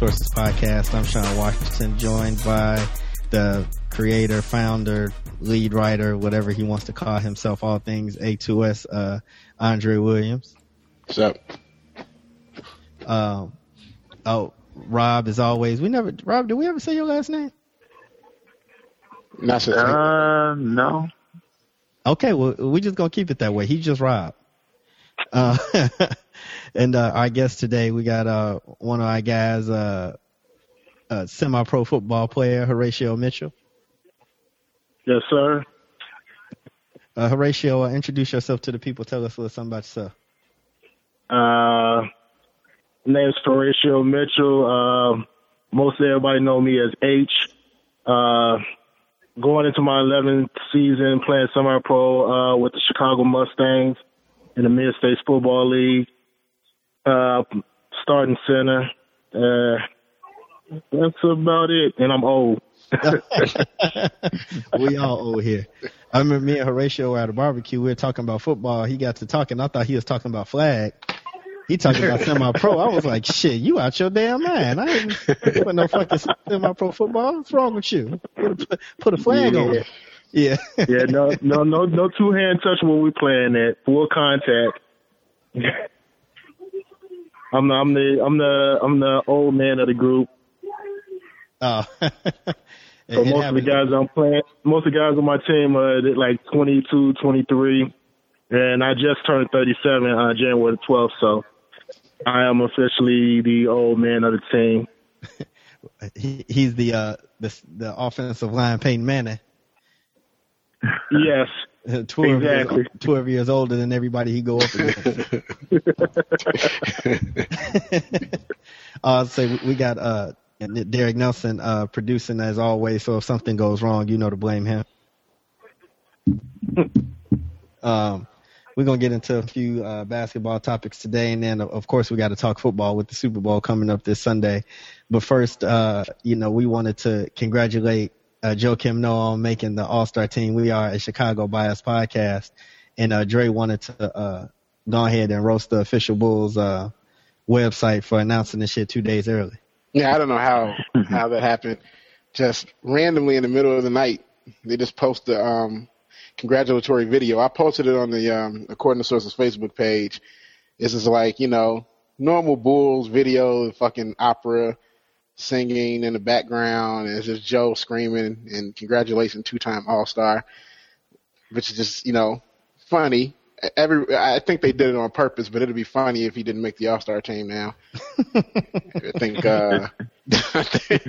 Sources podcast. I'm Sean Washington, joined by the creator, founder, lead writer, whatever he wants to call himself, all things A2S, uh, Andre Williams. What's up? Um, oh, Rob, as always, we never, Rob, did we ever say your last name? Not since Uh, no. Okay, well, we just gonna keep it that way. He's just Rob. Uh, and uh, our guest today, we got uh, one of our guys, uh, uh, semi-pro football player, Horatio Mitchell. Yes, sir. Uh, Horatio, uh, introduce yourself to the people. Tell us a little something about yourself. Uh, name's Horatio Mitchell. Uh, most everybody know me as H. Uh, going into my 11th season playing semi-pro uh, with the Chicago Mustangs in the Mid-States Football League. Uh, starting center. Uh, that's about it. And I'm old. we all old here. I remember me and Horatio were at a barbecue. We were talking about football. He got to talking. I thought he was talking about flag. He talking about semi-pro. I was like, shit, you out your damn mind. I ain't put no fucking semi-pro football. What's wrong with you? Put a, put a flag Yeah. on it. Yeah. yeah, no, no, no, no two hand touch when we playing that full contact. I'm the, I'm the, I'm the, I'm the old man of the group. Oh. So most of the guys I'm playing, most of the guys on my team are like 22, 23, and I just turned 37 on January 12th. So I am officially the old man of the team. he, he's the uh the the offensive line Peyton Manning. Yes, 12 Exactly. years, 12 years older than everybody he go up against. uh, so we- we got uh Derek Nelson uh producing as always. So if something goes wrong, you know to blame him. um, we're gonna get into a few uh, basketball topics today, and then of course we got to talk football with the Super Bowl coming up this Sunday. But first, uh, you know, we wanted to congratulate uh, Joakim Noah on making the All Star team. We are a Chicago Bias podcast, and uh, Dre wanted to uh, go ahead and roast the official Bulls uh, website for announcing this shit two days early. Yeah, I don't know how how that happened. Just randomly in the middle of the night, they just post the um, congratulatory video. I posted it on the um, According to Sources Facebook page. This is like you know normal Bulls video, fucking opera, singing in the background, and it's just Joe screaming and congratulations, two time All Star, which is just you know funny. Every I think they did it on purpose, but it'd be funny if he didn't make the All Star team now. I think uh, I think,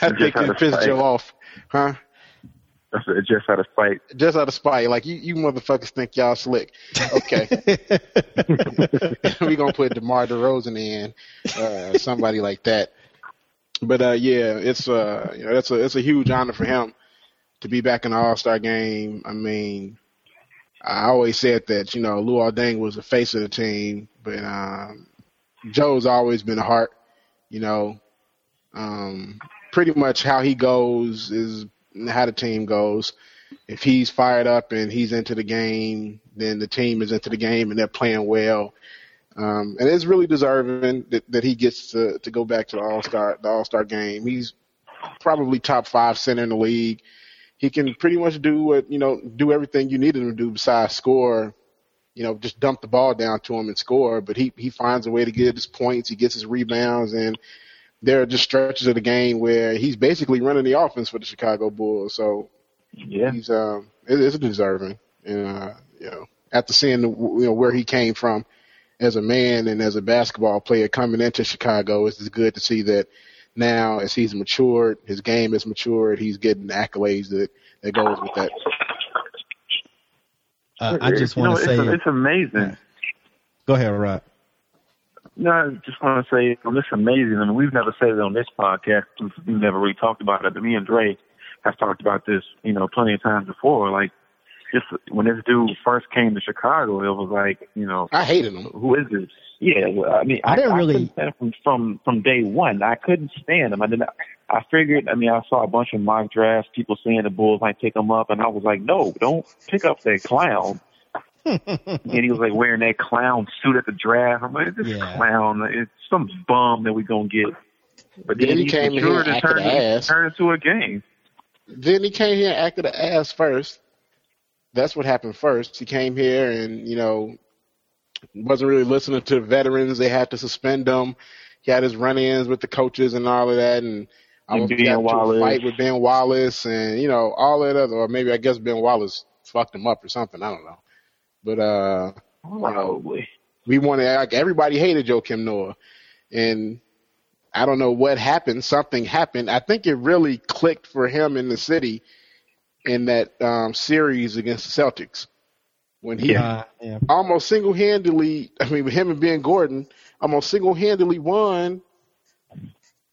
I think it pissed. Joe off, huh? That's just out of spite. Just out of spite, like you, you motherfuckers think y'all slick. Okay, we gonna put DeMar DeRozan in, uh, somebody like that. But uh, yeah, it's uh, you know, it's a it's a huge honor for him to be back in the All Star game. I mean, I always said that you know Luol Deng was the face of the team, but um, Joe's always been a heart. You know, um, pretty much how he goes is how the team goes. If he's fired up and he's into the game, then the team is into the game and they're playing well. Um, and it's really deserving that, that he gets to, to go back to the All Star the All Star game. He's probably top five center in the league. He can pretty much do what you know, do everything you need him to do besides score. You know, just dump the ball down to him and score. But he he finds a way to get his points. He gets his rebounds, and there are just stretches of the game where he's basically running the offense for the Chicago Bulls. So Yeah. he's um it is deserving and uh you know after seeing the, you know where he came from as a man and as a basketball player coming into Chicago it's good to see that now as he's matured his game has matured he's getting the accolades that that goes with that Uh, I just You know, want to say, it's, it's amazing. go ahead, Rob. No, I just want to say um, it's amazing. I mean, we've never said it on this podcast. We've never really talked about it. But me and Dre have talked about this, you know, plenty of times before. Like, just when this dude first came to Chicago, it was like, you know, I hated him who is this? Yeah, well, I mean, I didn't really- couldn't stand him from from from day one. I couldn't stand him. I didn't. I figured. I mean, I saw a bunch of mock drafts, people saying the Bulls might pick him up, and I was like, no, don't pick up that clown. and he was like wearing that clown suit at the draft. I'm like, this Yeah. clown, it's some bum that we gonna get. But Then then, he he came in here and turned, ass. turned into a game. Then he came here and acted an ass first. That's what happened first. He came here and, you know, wasn't really listening to the veterans. They had to suspend him. He had his run ins with the coaches and all of that and I was got into a fight with Ben Wallace and, you know, all that other or maybe I guess Ben Wallace fucked him up or something. I don't know. But uh Probably. we wanted like everybody hated Joakim Noah, and I don't know what happened. Something happened. I think it really clicked for him in the city in that um, series against the Celtics when he Uh, yeah. almost single handedly. I mean, with him and Ben Gordon, almost single handedly won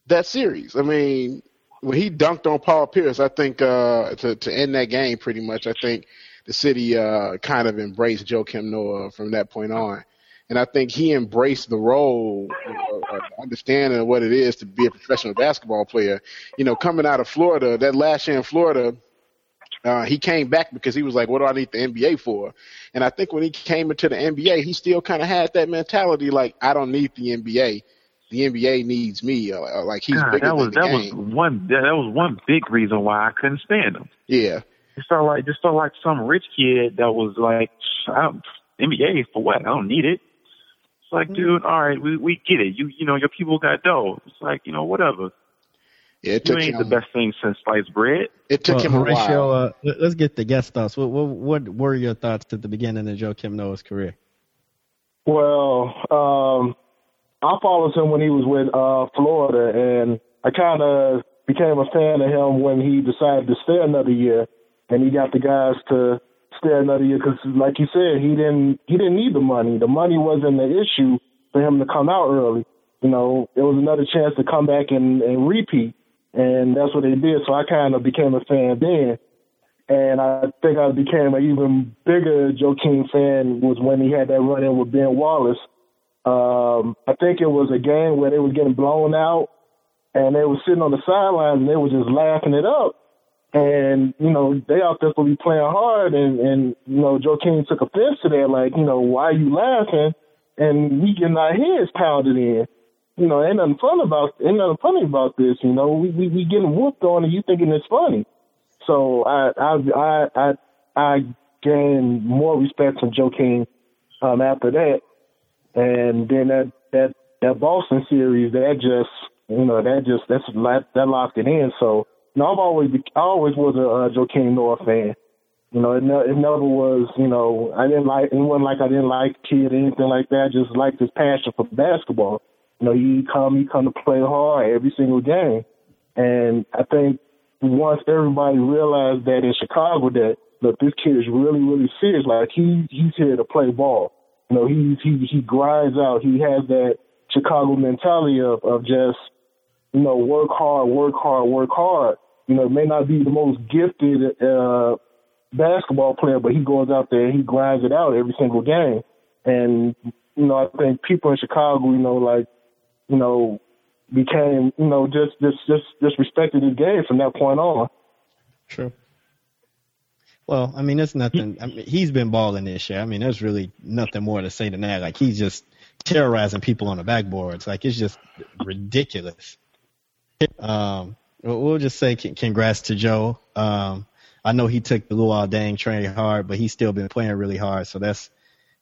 that series. I mean, when he dunked on Paul Pierce, I think uh, to to end that game pretty much. I think the city uh, kind of embraced Joakim Noah from that point on. And I think he embraced the role, of understanding of what it is to be a professional basketball player. You know, coming out of Florida, that last year in Florida, uh, he came back because he was like, what do I need the NBA for? And I think when he came into the NBA, he still kind of had that mentality like, I don't need the NBA. The NBA needs me. Uh, Like he's God, bigger that was than the that was one that, that was one big reason why I couldn't stand him. Yeah. Just felt like just felt like some rich kid that was like I don't, NBA for what? I don't need it. It's like, dude, all right, we we get it. You you know your people got dough. It's like you know whatever. Yeah, it You took ain't him. the best thing since sliced bread. It took Well, him a Horatio, while. uh, let- let's get the guest thoughts. What, what what were your thoughts at the beginning of Joakim Noah's career? Well, um, I followed him when he was with uh, Florida, and I kind of became a fan of him when he decided to stay another year, and he got the guys to stay another year because, like you said, he didn't he didn't need the money. The money wasn't the issue for him to come out early. You know, it was another chance to come back and, and repeat, and that's what they did. So I kind of became a fan then. And I think I became an even bigger Joakim fan was when he had that run in with Ben Wallace. Um, I think it was a game where they was getting blown out and they were sitting on the sidelines and they were just laughing it up. And, you know, they out there to be playing hard and, and, you know, Joakim took offense to that, like, you know, why are you laughing? And we getting our heads pounded in. You know, ain't nothing fun about ain't nothing funny about this, you know. We we, we getting whooped on and you thinking it's funny. So I I I I, I gained more respect from Joakim um, after that, and then that that that Boston series that just you know that just that's that locked it in. So you know I've always I always was a uh, Joakim Noah fan. You know it, ne- it never was you know I didn't like it wasn't like I didn't like kid or anything like that. I just liked his passion for basketball. You know he come you come to play hard every single game, and I think once everybody realized that in Chicago that look, this kid is really, really serious. Like he he's here to play ball. You know, he's he he grinds out. He has that Chicago mentality of of just you know work hard, work hard, work hard. You know, may not be the most gifted uh, basketball player, but he goes out there and he grinds it out every single game. And you know, I think people in Chicago, you know, like you know, became, you know, just just just just respected his game from that point on. Sure. Well, I mean, there's nothing. I mean, he's been balling this year. I mean, there's really nothing more to say than that. Like he's just terrorizing people on the backboards. Like it's just ridiculous. Um, we'll just say congrats to Joe. Um, I know he took the Luol Deng train hard, but he's still been playing really hard. So that's,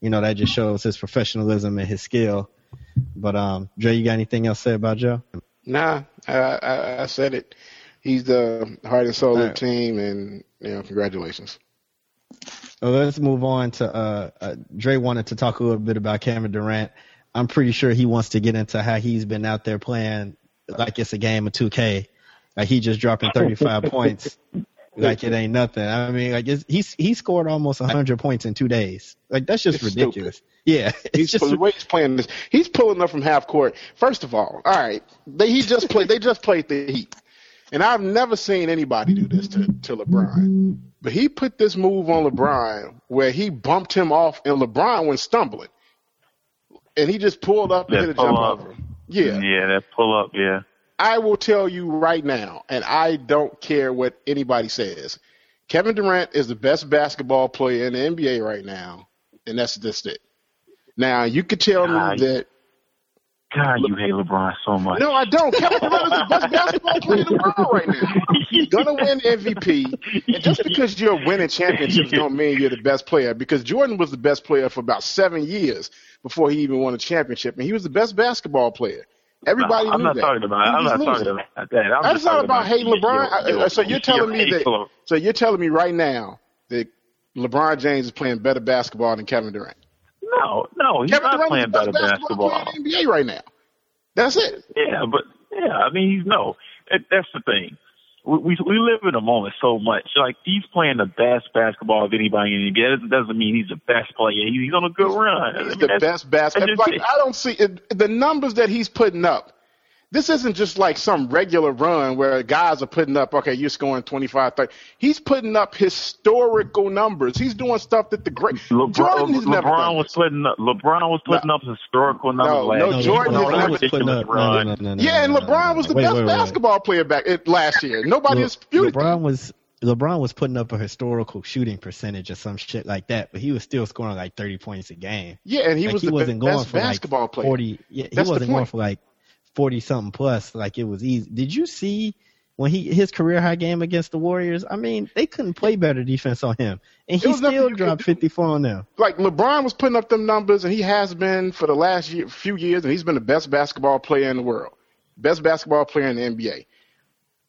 you know, that just shows his professionalism and his skill. But um, Dre, you got anything else to say about Joe? Nah, I, I, I said it. He's the heart and soul of the team, and you know, congratulations. Well, let's move on to uh, uh, Dre wanted to talk a little bit about Cameron Durant. I'm pretty sure he wants to get into how he's been out there playing like it's a game of 2K. Like he just dropping 35 points like it ain't nothing. I mean, like it's, he's he scored almost 100 points in two days. Like that's just It's ridiculous. Yeah, it's He's just the way he's playing this. He's pulling up from half court. First of all, all right, they, he just played. They just played the Heat, and I've never seen anybody do this to to LeBron. But he put this move on LeBron where he bumped him off, and LeBron went stumbling, and he just pulled up and hit a jump up. over. Yeah, yeah, that pull up, yeah. I will tell you right now, and I don't care what anybody says. Kevin Durant is the best basketball player in the NBA right now, and that's just it. Now you could tell Nah, me that God, you hate LeBron so much. No, I don't. Kevin Durant is the best basketball player in the world right now. He's gonna win MVP, and just because you're winning championships don't mean you're the best player. Because Jordan was the best player for about seven years before he even won a championship, and he was the best basketball player. Everybody no, I'm not that. talking about. I'm not losing. talking about that. I'm That's not talking about hating LeBron. your- Uh, so you're your telling me that. So you're telling me right now that LeBron James is playing better basketball than Kevin Durant. No, no, he's Kevin not Durant playing better basketball, basketball. in the NBA right now. That's it. Yeah, but yeah, I mean, he's no. That's the thing. We, we live in a moment so much. Like he's playing the best basketball of anybody in the NBA. That doesn't mean he's the best player. He's on a good run. I He's mean, the best basketball. Like. I don't see it, the numbers that he's putting up. This isn't just like some regular run where guys are putting up, okay, you're scoring 25, 30. He's putting up historical numbers. He's doing stuff that the great LeBron, Jordan has never LeBron done was putting up. LeBron was putting up historical numbers No, last no, year. Jordan He has was on a never- was putting up. No, run. no, no, no, no, Yeah, and no, no, LeBron no, was the wait, best wait, wait, wait. basketball player back it, last year. Nobody Le- disputed that. LeBron was LeBron was putting up a historical shooting percentage or some shit like that, but he was still scoring like 30 points a game. Yeah, and he like was he the wasn't be- going best for basketball like player. 40. Yeah, he That's wasn't going for like 40 something plus. Like it was easy. Did you see when he his career high game against the Warriors? I mean, they couldn't play better defense on him, and he still dropped 54 on them. like LeBron was putting up them numbers, and he has been for the last year, few years, and he's been the best basketball player in the world, best basketball player in the NBA.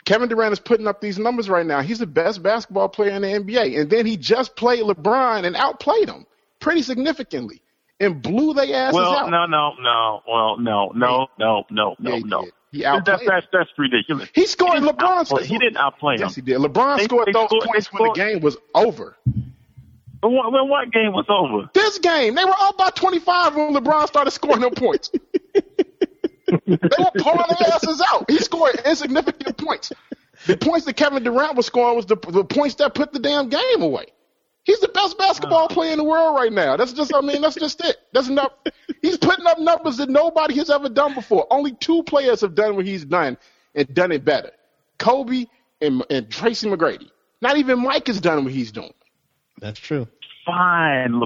Kevin Durant is putting up these numbers right now. He's the best basketball player in the NBA, and then he just played LeBron and outplayed him pretty significantly and blew their asses Well, out. no, no, no. Well, no, no, no, no, Yeah, no, he no. He That's, outplayed. that's that's ridiculous. he scored He LeBron. he didn't outplay him. Yes, he did. LeBron They- scored they those scored- points they when the game was over. But when, when what game was over? This game, they were up by 25 when LeBron started scoring them points. they were pouring their asses out. He scored insignificant points. The points that Kevin Durant was scoring was the, the points that put the damn game away. He's the best basketball player in the world right now. That's just, I mean, that's just it. That's enough. He's putting up numbers that nobody has ever done before. Only two players have done what he's done and done it better. Kobe and, and Tracy McGrady. Not even Mike has done what he's doing. That's true. Fine,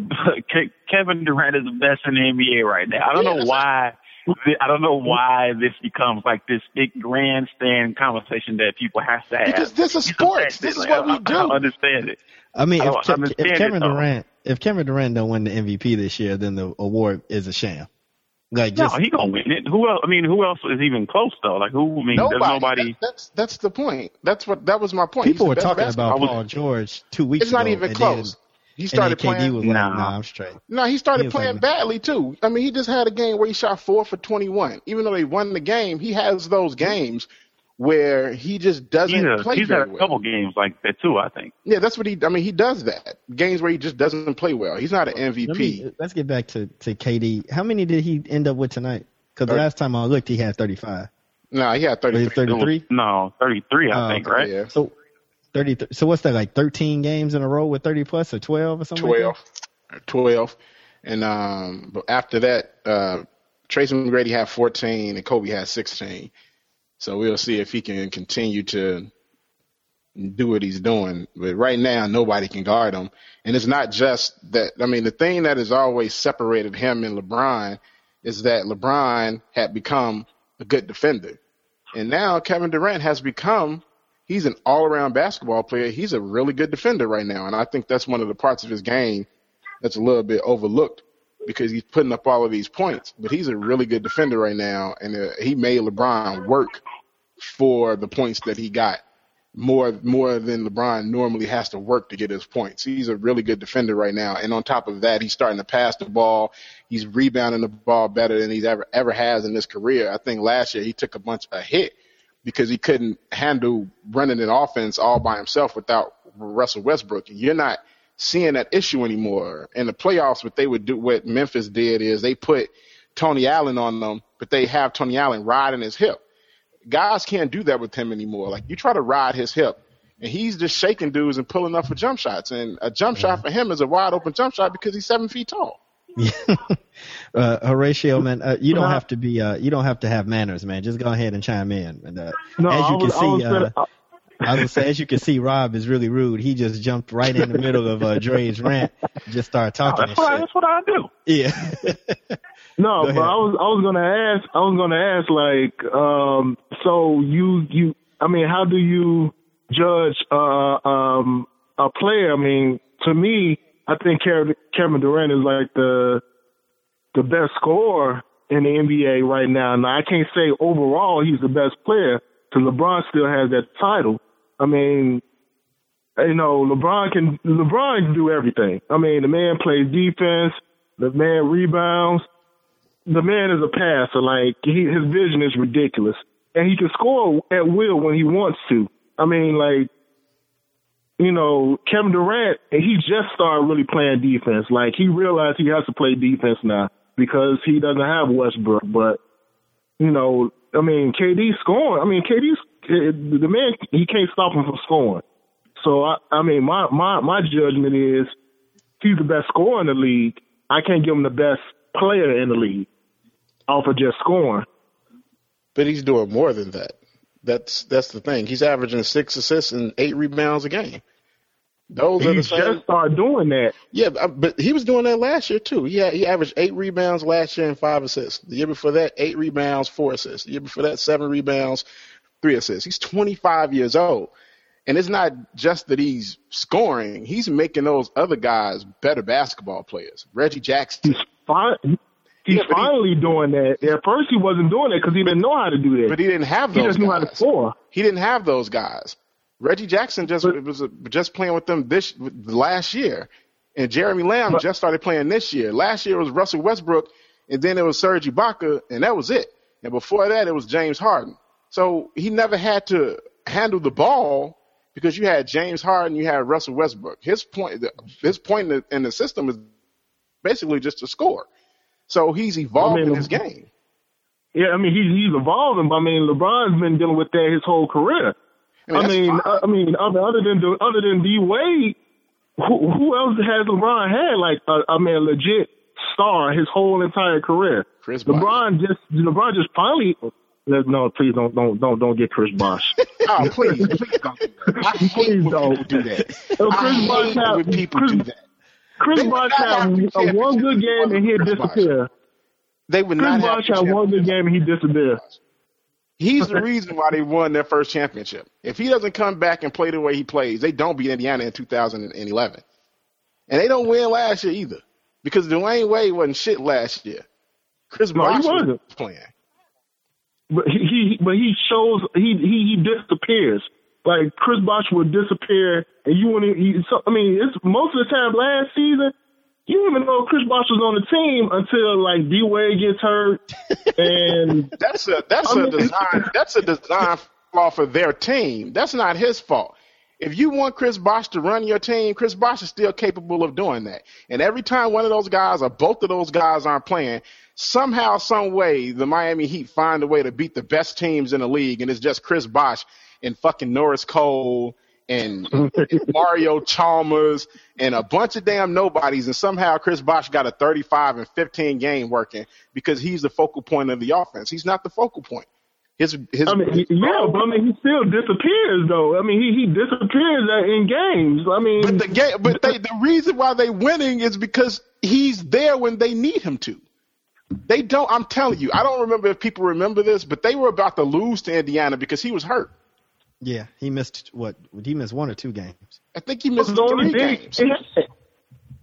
Kevin Durant is the best in the NBA right now. I don't Yeah, know that's why. I don't know why this becomes like this big grandstand conversation that people have to have. Because this is sports. This is Like, what I, we do. I understand it. I mean, I if, don't Ke- if Kevin though. Durant, if Kevin Durant don't win the MVP this year, then the award is a sham. Like just no, he gonna win it. Who else? I mean, who else is even close though? Like who? I mean, Nobody. there's nobody. That- that's that's the point. That's what that was my point. people were He's the best talking about player. Paul George two weeks ago. It's not even and close. Then, he started playing. was like, Nah. "Nah, I'm straight." no, he started he playing like- badly too. I mean, he just had a game where he shot four for twenty-one. Even though they won the game, he has those games where he just doesn't He's, a, play he's very had a well. couple games like that too. I think. Yeah, that's what he. I mean, he does that. Games where he just doesn't play well. He's not an MVP. Let me, let's get back to to KD. How many did he end up with tonight? Because the last time I looked, he had 35. no, he had he thirty-three. had 33. No, 33. I Oh, think. Right. Yeah, So 30. So what's that like? 13 games in a row with 30 plus, or 12 or something? like that? 12. 12. And um, but after that, uh, Tracy McGrady had 14 and Kobe had 16. So we'll see if he can continue to do what he's doing. But right now, nobody can guard him. And it's not just that. I mean, the thing that has always separated him and LeBron is that LeBron had become a good defender. And now Kevin Durant has become he's an all-around basketball player. He's a really good defender right now, and I think that's one of the parts of his game that's a little bit overlooked because he's putting up all of these points. But he's a really good defender right now, and uh, he made LeBron work for the points that he got more more than LeBron normally has to work to get his points. He's a really good defender right now, and on top of that, he's starting to pass the ball. He's rebounding the ball better than he's ever ever has in his career. I think last year he took a bunch of hit because he couldn't handle running an offense all by himself without Russell Westbrook. You're not seeing that issue anymore. In the playoffs, what they would do, what Memphis did is they put Tony Allen on them, but they have Tony Allen riding his hip. Guys can't do that with him anymore. Like you try to ride his hip, and he's just shaking dudes and pulling up for jump shots. And a jump shot for him is a wide open jump shot because he's seven feet tall. uh, Horatio, man, uh, you don't have to be, uh, you don't have to have manners, man. Just go ahead and chime in. And uh, No, as I you was, can I was see, finna, uh, I was gonna say, as you can see, Rob is really rude. He just jumped right in the middle of uh, Dre's rant, just started talking. Oh, that's, what I, that's what I do. Yeah. no, but I was I was gonna ask I was gonna ask like um so you you I mean how do you judge uh um a player? I mean to me I think Kevin Durant is like the the best scorer in the NBA right now. Now I can't say overall he's the best player because LeBron still has that title. I mean, you know, LeBron can LeBron can do everything. I mean, the man plays defense, the man rebounds, the man is a passer. Like he, his vision is ridiculous, and he can score at will when he wants to. I mean, like you know, Kevin Durant, he just started really playing defense. Like he realized he has to play defense now because he doesn't have Westbrook. But you know, I mean, KD scoring. I mean, KD's the man. He can't stop him from scoring. So I, I mean, my my my judgment is he's the best scorer in the league. I can't give him the best player in the league off of just scoring. But he's doing more than that. That's that's the thing. He's averaging six assists and eight rebounds a game. Those he are the just started doing that. Yeah, but he was doing that last year too. He had, he averaged eight rebounds last year and five assists. The year before that, eight rebounds, four assists. The year before that, seven rebounds, three assists. He's 25 years old, and it's not just that he's scoring; he's making those other guys better basketball players. Reggie Jackson. He's. He's yeah, finally he, doing that. At first, he wasn't doing it because he didn't know how to do that. But he didn't have those. He just guys. knew how to score. He didn't have those guys. Reggie Jackson just but, was just playing with them this last year, and Jeremy Lamb but, just started playing this year. Last year it was Russell Westbrook, and then it was Serge Ibaka, and that was it. And before that, it was James Harden. So he never had to handle the ball because you had James Harden, you had Russell Westbrook. His point, his point in the, in the system is basically just to score. So he's evolving I mean, his game. Yeah, I mean he's he's evolving, but I mean LeBron's been dealing with that his whole career. I mean, I mean, I mean, other, than other than D Wade, who, who else has LeBron had like a, I mean, a legit star his whole entire career? Chris LeBron just LeBron just finally. No, please don't don't don't don't get Chris Bosh. oh, please, please don't. Please don't do that. So Chris Bosh have, people Chris, do that. Chris Bosh have a one good game and he'll disappear. They would Chris not Bosh have one good game and he disappear. He's the reason why they won their first championship. If he doesn't come back and play the way he plays, they don't beat Indiana in 2011. And they don't win last year either. Because Dwyane Wade wasn't shit last year. Chris no, Bosh was playing. But he, he but he shows he he, he disappears. Like Chris Bosh would disappear and you wouldn't he, so, I mean it's most of the time last season you didn't even know Chris Bosh was on the team until like D Wade gets hurt, and that's a that's I a mean, design that's a design flaw for their team. That's not his fault. If you want Chris Bosh to run your team, Chris Bosh is still capable of doing that. And every time one of those guys or both of those guys aren't playing, somehow, some way, the Miami Heat find a way to beat the best teams in the league, and it's just Chris Bosh and fucking Norris Cole and, Mario Chalmers and a bunch of damn nobodies, and somehow Chris Bosh got a 35 and 15 game working because he's the focal point of the offense. He's not the focal point. His, his, I mean, his yeah, but I mean, he still disappears though. I mean, he, he disappears in games. I mean, but the game, but they, the reason why they winning is because he's there when they need him to. They don't. I'm telling you, I don't remember if people remember this, but they were about to lose to Indiana because he was hurt. Yeah, he missed what? He missed one or two games. I think he missed three games.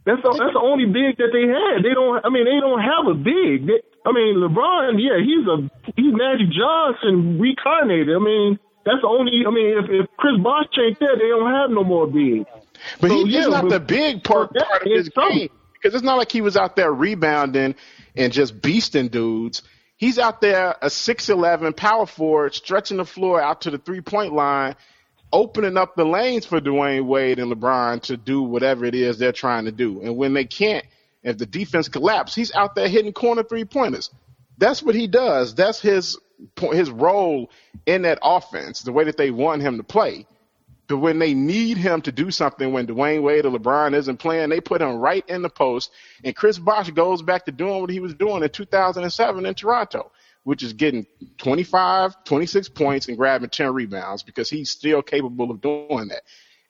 That's the, that's the only big that they had. They don't. I mean, they don't have a big. They, I mean, LeBron. Yeah, he's a he's Magic Johnson reincarnated. I mean, that's the only. I mean, if, if Chris Bosh ain't there, they don't have no more big. But so, he, he's yeah, not but, the big part, part of his game because it's not like he was out there rebounding and just beasting dudes. He's out there, a 6'11 power forward, stretching the floor out to the three point line, opening up the lanes for Dwyane Wade and LeBron to do whatever it is they're trying to do. And when they can't, if the defense collapses, he's out there hitting corner three pointers. That's what he does. That's his his role in that offense, the way that they want him to play. But when they need him to do something, when Dwyane Wade or LeBron isn't playing, they put him right in the post. And Chris Bosh goes back to doing what he was doing in 2007 in Toronto. which is getting 25, 26 points and grabbing 10 rebounds because he's still capable of doing that.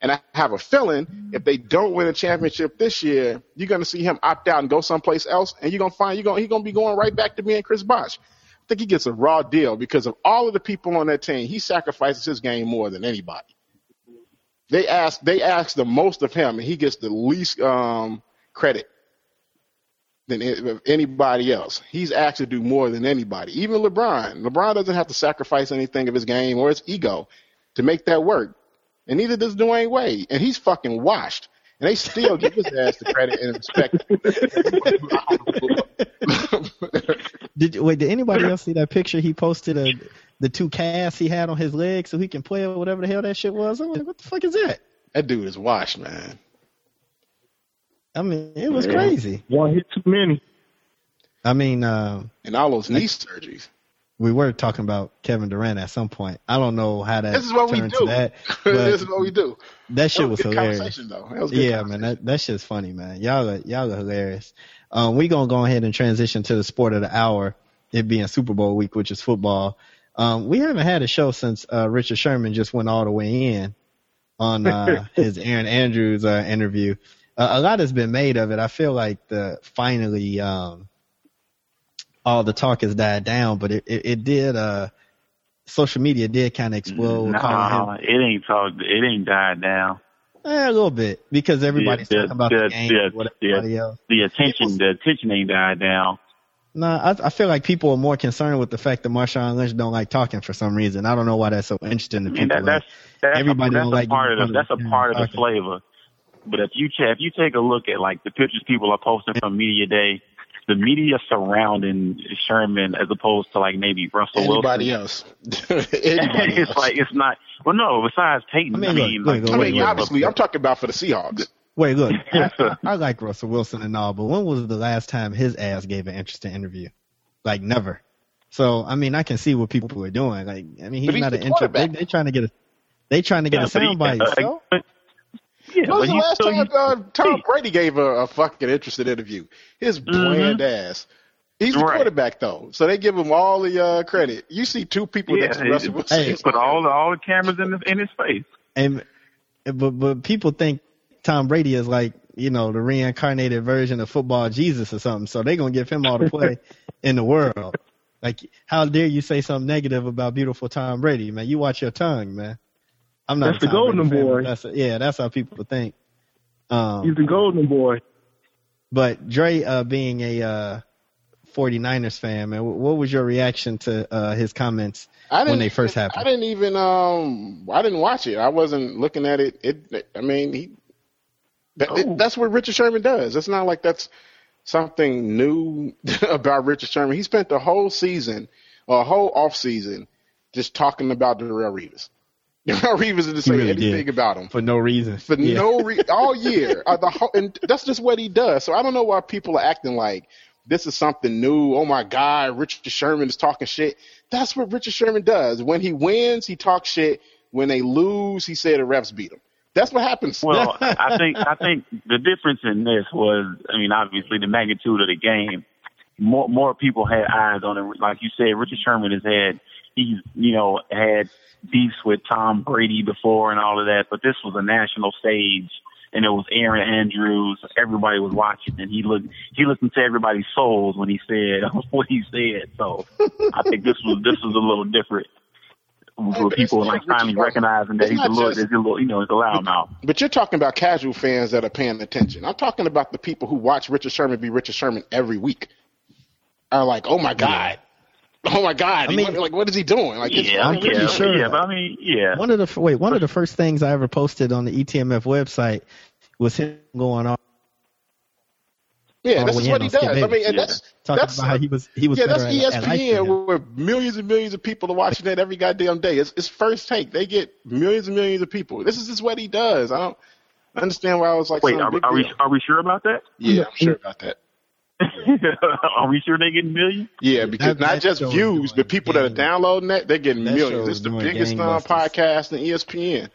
And I have a feeling if they don't win a championship this year, you're going to see him opt out and go someplace else, and you're going to find you're going he's going to be going right back to being Chris Bosh. I think he gets a raw deal because of all of the people on that team. He sacrifices his game more than anybody. They ask they ask the most of him, and he gets the least um, credit than anybody else. He's asked to do more than anybody. Even LeBron. LeBron doesn't have to sacrifice anything of his game or his ego to make that work. And neither does Dwyane Wade. And he's fucking washed. And they still give his ass the credit and respect. did wait? Did anybody else see that picture he posted of the two casts he had on his legs so he can play or whatever the hell that shit was? I'm like, what the fuck is that? That dude is washed, man. I mean, it was yeah. crazy. One hit too many. I mean, uh, and all those knee surgeries. We were talking about Kevin Durant at some point. I don't know how that. This is what we do. That, this is what we do. That shit that was, was hilarious. Was yeah, man, that that shit's funny, man. Y'all are y'all are hilarious. Um, we gonna go ahead and transition to the sport of the hour. It being Super Bowl week, which is football. Um, we haven't had a show since uh, Richard Sherman just went all the way in on uh, his Erin Andrews uh, interview uh, a lot has been made of it. I feel like the finally um, all the talk has died down, but it it, it did. Uh, social media did kind of explode. No, it ain't talk. It ain't died down. Eh, a little bit because everybody's the, talking about the, the game. The, the, else. the attention, the attention ain't died down. No, I, I feel like people are more concerned with the fact that Marshawn Lynch don't like talking for some reason. I don't know why that's so interesting to people. That, that's, that's, everybody a, that's a like part of the, that's a part of the talking. flavor. But if you check, if you take a look at like the pictures people are posting from media day, the media surrounding Sherman as opposed to like maybe Russell Anybody Wilson. else? Anybody it's else. like it's not. Well, no. Besides Peyton, I mean, I mean, look, like, look, I mean, wait, obviously, I'm talking about for the Seahawks. Wait, look, I, I like Russell Wilson and all, but when was the last time his ass gave an interesting interview? Like never. So I mean, I can see what people are doing. Like, I mean, he's, But he's not the an intro. They, quarterback. they trying to get a, they trying to get Yeah, a soundbite. uh, so? Yeah, When but was the last still, time uh, Tom Brady gave a, a fucking interesting interview? His bland ass. He's the Mm-hmm. Right. quarterback though, so they give him all the uh, credit. You see two people yeah, next to Russell he, Wilson. he put all the all the cameras in his in his face. And but but people think Tom Brady is like you know the reincarnated version of football Jesus or something. So they're gonna give him all the play in the world. Like how dare you say something negative about beautiful Tom Brady, man? You watch your tongue, man. I'm not. That's the golden Brady boy. but That's yeah, that's how people think. Um, He's the golden boy. but Dre, uh, being a uh, 49ers fan, man, what was your reaction to uh, his comments I didn't when they first even- happened? I didn't even um I didn't watch it. I wasn't looking at it. It I mean he that, Oh. that's what Richard Sherman does. It's not like that's something new about Richard Sherman. He spent the whole season or a whole off season just talking about Darrelle Revis. Darrelle Revis didn't say really anything did. about him. For no reason. For Yeah. no re- all year. Uh, the whole, and that's just what he does. So I don't know why people are acting like this is something new. Oh my God, Richard Sherman is talking shit. That's what Richard Sherman does. When he wins, he talks shit. When they lose, he said the refs beat him. That's what happens. Well, I think I think the difference in this was, I mean, obviously the magnitude of the game. More more people had eyes on it. Like you said, Richard Sherman has had he's you know had beefs with Tom Brady before and all of that, but this was a national stage, and it was Erin Andrews. Everybody was watching, and he looked he looked into everybody's souls when he said what he said. So I think this was this was a little different. With people like finally recognizing that he's a little, just- a little, you know, he's a loudmouth. But you're talking about casual fans that are paying attention. I'm talking about the people who watch Richard Sherman be Richard Sherman every week. Are like, oh my God. Oh my God. I He- mean- like, what is he doing? Like, Yeah, I'm fucking pretty yeah, sure- yeah, but I mean, yeah. One of the f- wait, one of the first things I ever posted on the ETMF website was him going on Yeah, this when is he what he does. Skip I mean, and Yeah. that's talking that's about how he was he was yeah, that's at- at life than ESPN him. where millions and millions of people are watching that every goddamn day. It's, it's first take. They get millions and millions of people. This is just what he does. I don't understand why I was like, Wait, are, big are we are we sure about that? Yeah, I'm sure about that. are we sure they're getting millions? Yeah, because That- not just views, but people that are downloading that, they're getting That millions. It's the biggest uh, gangbusters. podcast in ESPN.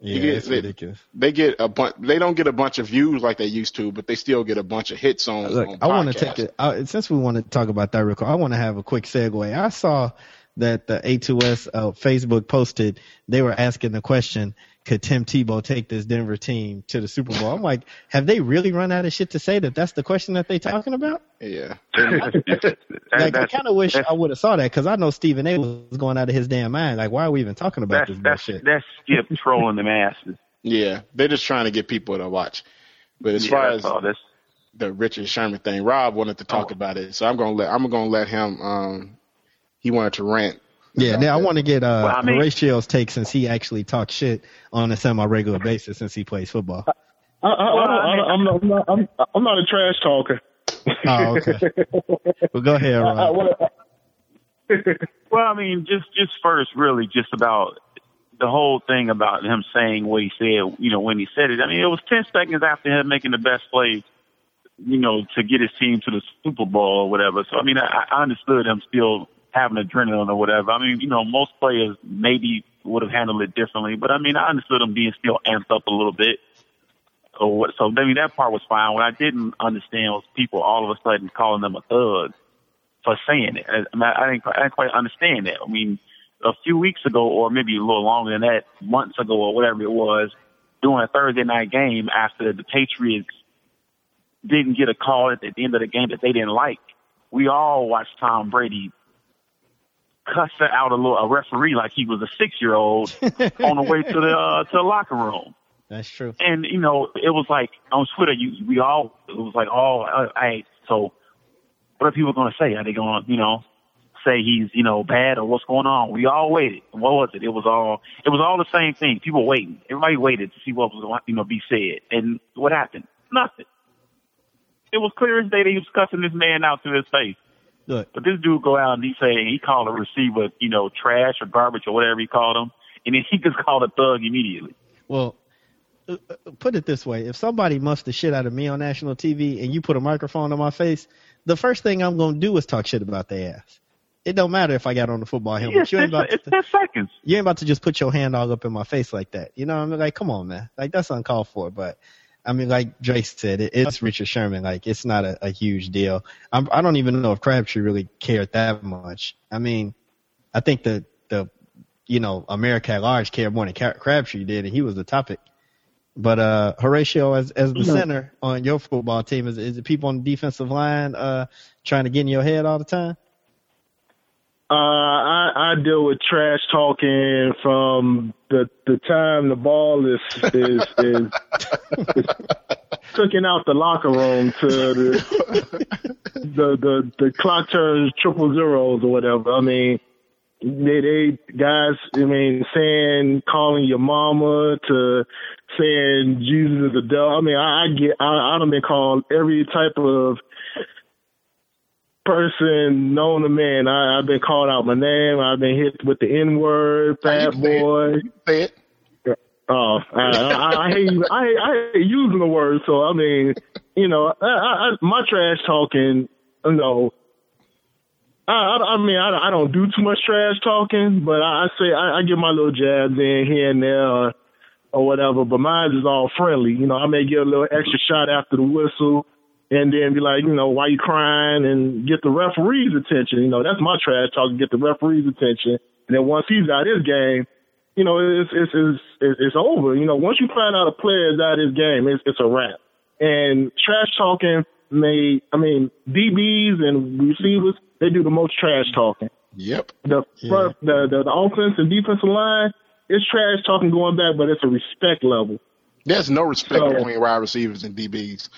Yeah, get- it's they- ridiculous. They get a bunch. They don't get a bunch of views like they used to, but they still get a bunch of hits on. Look, on I want to take it uh, since we want to talk about that real quick. I want to have a quick segue. I saw that the A2S uh, Facebook posted they were asking the question, could Tim Tebow take this Denver team to the Super Bowl? I'm like, have they really run out of shit to say that that's the question that they're talking about? Yeah. Like, I kind of wish I would have saw that because I know Stephen A was going out of his damn mind. Like, why are we even talking about That's this that's bullshit? that's Skip trolling the masses. Yeah. They're just trying to get people to watch. But as Yeah, far as all. That's the Richard Sherman thing, Rob wanted to talk Oh. about it, so I'm gonna let I'm gonna let him. Um, he wanted to rant. Yeah, now I want to get uh, Well, I mean- Horatio's take since he actually talks shit on a semi-regular basis since he plays football. I, I, I Well, don't, I I don't, I'm, not, not, I'm, I'm not a trash talker. Oh, okay. Well, go ahead, I, I, Rob. what- Well, I mean, just just first, really, just about the whole thing about him saying what he said. You know, when he said it, I mean, it was ten seconds after him making the best play. You know, to get his team to the Super Bowl or whatever. So, I mean, I, I understood him still having adrenaline or whatever. I mean, you know, most players maybe would have handled it differently, but I mean, I understood him being still amped up a little bit. Or what? So, I mean, that part was fine. What I didn't understand was people all of a sudden calling them a thug for saying it. I, mean, I didn't, I didn't quite understand that. I mean, a few weeks ago, or maybe a little longer than that, months ago, or whatever it was, during a Thursday night game after the Patriots didn't get a call at the end of the game that they didn't like, we all watched Tom Brady cuss out a little a referee like he was a six year old on the way to the uh, to the locker room That's true. and you know, it was like on Twitter, you we all it was like, oh, I, I so what are people going to say? Are they going to, you know, say he's you know bad or what's going on? We all waited. What was it? It was all it was all the same thing. People waiting. Everybody waited to see what was going to, you know be said. And what happened? Nothing. It was clear as day that he was cussing this man out to his face. Look, But this dude go out and he say he called a receiver, you know, trash or garbage or whatever he called him, and then he just called a thug immediately. well, uh, uh, put it this way: if somebody muffs the shit out of me on national TV and you put a microphone on my face, the first thing I'm gonna do is talk shit about their ass. It don't matter if I got on the football helmet. It's, you ain't it's, about it's to, ten seconds. you ain't about to just put your hand all up in my face like that. You know, what I mean, like, come on, man, like that's uncalled for. But I mean, like Drake said, it, it's Richard Sherman. Like, it's not a, a huge deal. I'm, I don't even know if Crabtree really cared that much. I mean, I think the the you know America at large cared more than Crabtree did, and he was the topic. But uh, Horatio, as as the center on your football team, is is it people on the defensive line uh trying to get in your head all the time? Uh, I, I deal with trash talking from the the time the ball is is is, is cooking out the locker room to the the the, the clock turns triple zeros or whatever. I mean, they they guys. I mean, saying calling your mama to saying Jesus is the devil. I mean, I, I get I I done been called every type of person known to man. I, I've been called out my name. I've been hit with the N word, fat can say it. boy. Say it. Oh, I, I, I hate I, I hate using the word. So I mean, you know, I, I, my trash talking. You know, I, I, I mean, I, I don't do too much trash talking, but I, I say I, I get my little jabs in here and there. Or, or whatever, but mine is all friendly. You know, I may get a little extra shot after the whistle and then be like, you know, why you crying and get the referee's attention. You know, that's my trash talk, get the referee's attention. And then once he's out his game, you know, it's it's it's it's, over. You know, once you find out a player is out his game, it's it's a wrap. And trash talking may I mean, DBs and receivers, they do the most trash talking. Yep. The front, the, the the offense and defensive line, it's trash talking going back, but it's a respect level. There's no respect So- between wide receivers and DBs.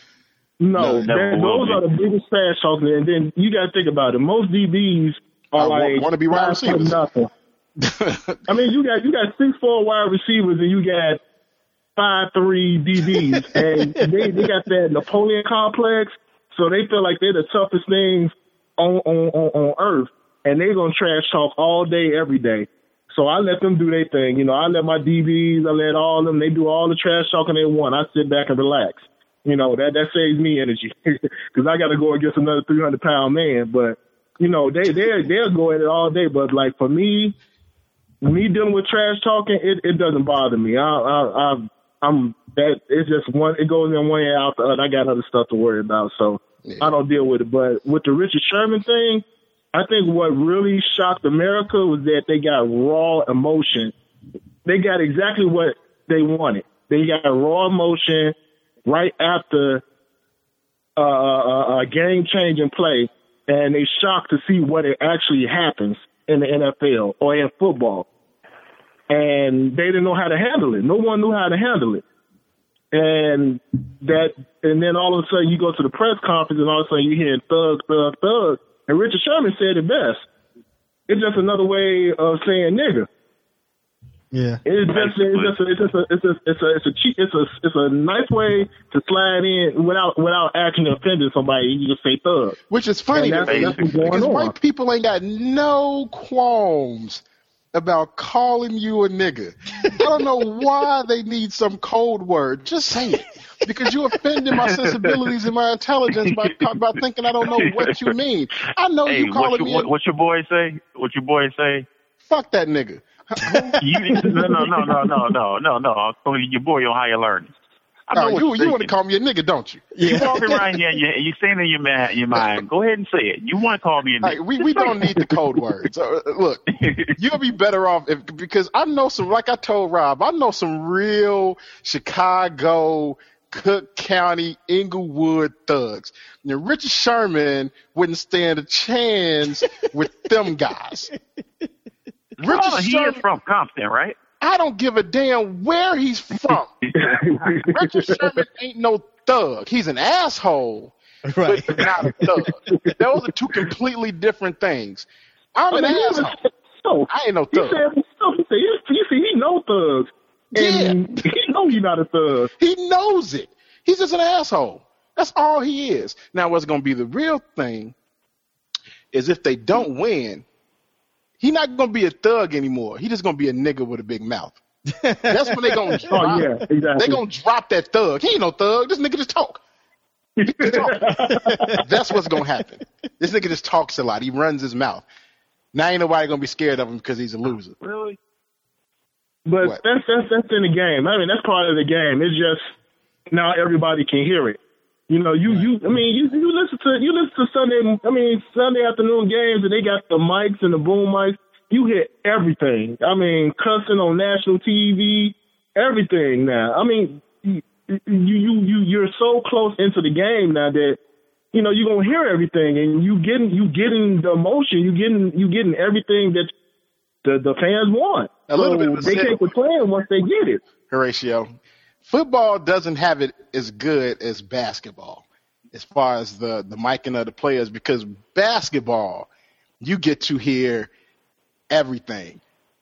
No, No, never that- those are the biggest trash talking. And then you got to think about it. Most DBs are I like wanna be wide receivers. Nothing. I mean, you got you got six four wide receivers and you got five three DBs, and they they got that Napoleon complex, so they feel like they're the toughest things on on on, on earth, and they're gonna trash talk all day every day. So I let them do their thing. You know, I let my DBs, I let all of them. They do all the trash talking they want. I sit back and relax. You know that that saves me energy because I got to go against another 300 pound man. But you know they they they'll go at it all day. But like for me, me dealing with trash talking, it, it doesn't bother me. I, I, I I'm that it's just one. It goes in one ear out the other. I got other stuff to worry about, so yeah. I don't deal with it. But with the Richard Sherman thing, I think what really shocked America was that they got raw emotion. They got exactly what they wanted. They got raw emotion right after uh, a, a game changing play, and they shocked to see what it actually happens in the NFL or in football. And they didn't know how to handle it. No one knew how to handle it. And that, and then all of a sudden you go to the press conference and all of a sudden you hear thug, thug, thug. And Richard Sherman said it best. It's just another way of saying nigga. Yeah. It's just, it's just, a, it's just a, it's a, it's a, it's a cheap, it's a, it's a nice way to slide in without, without actually offending somebody. You just say thug. Which is funny that's, that's because on. white people ain't got no qualms about calling you a nigga. I don't know why they need some code word. Just say it. Because you offended my sensibilities and my intelligence by by thinking I don't know what you mean. I know hey, you calling what me. What, what your boy say? What your boy say? Fuck that nigga. You, no, no, no, no, no, no, no, no. Your boy on higher learning. I know uh, you you want to call me a nigga, don't you? Yeah. You walking around here, you you saying in your man, your mind. Go ahead and say it. You want to call me a nigga? Right, we we don't need the code words. Uh, look, you'll be better off if because I know some. Like I told Rob, I know some real Chicago. Cook County, Englewood thugs. Now, Richard Sherman wouldn't stand a chance with them guys. Richard oh, he Sherman, is from Compton, right? I don't give a damn where he's from. Richard Sherman ain't no thug. He's an asshole, right. but not a thug. Those are two completely different things. I'm an asshole. I ain't no thug. He said, you see, he know thugs. And yeah. he know he's not a thug. He knows it. He's just an asshole. That's all he is. Now, what's going to be the real thing is if they don't win, He's not gonna be a thug anymore. He just gonna be a nigga with a big mouth. That's when they gonna oh, drop. oh, yeah, exactly. They gonna drop that thug. He ain't no thug. This nigga just talk. That's what's gonna happen. This nigga just talks a lot. He runs his mouth. Now ain't nobody gonna be scared of him because he's a loser. Really? But what? that's that's that's in the game. I mean, that's part of the game. It's just now everybody can hear it. You know, you you I mean, you you listen to you listen to Sunday I mean Sunday afternoon games and they got the mics and the boom mics. You hear everything. I mean, cussing on national TV, everything now. I mean, you you you you're so close into the game now that you know you're gonna hear everything and you getting you getting the emotion, you getting you getting everything that the the fans want. A little so bit. They can't playing once they get it. Horatio, football doesn't have it as good as basketball as far as the the miking of the players because basketball you get to hear everything.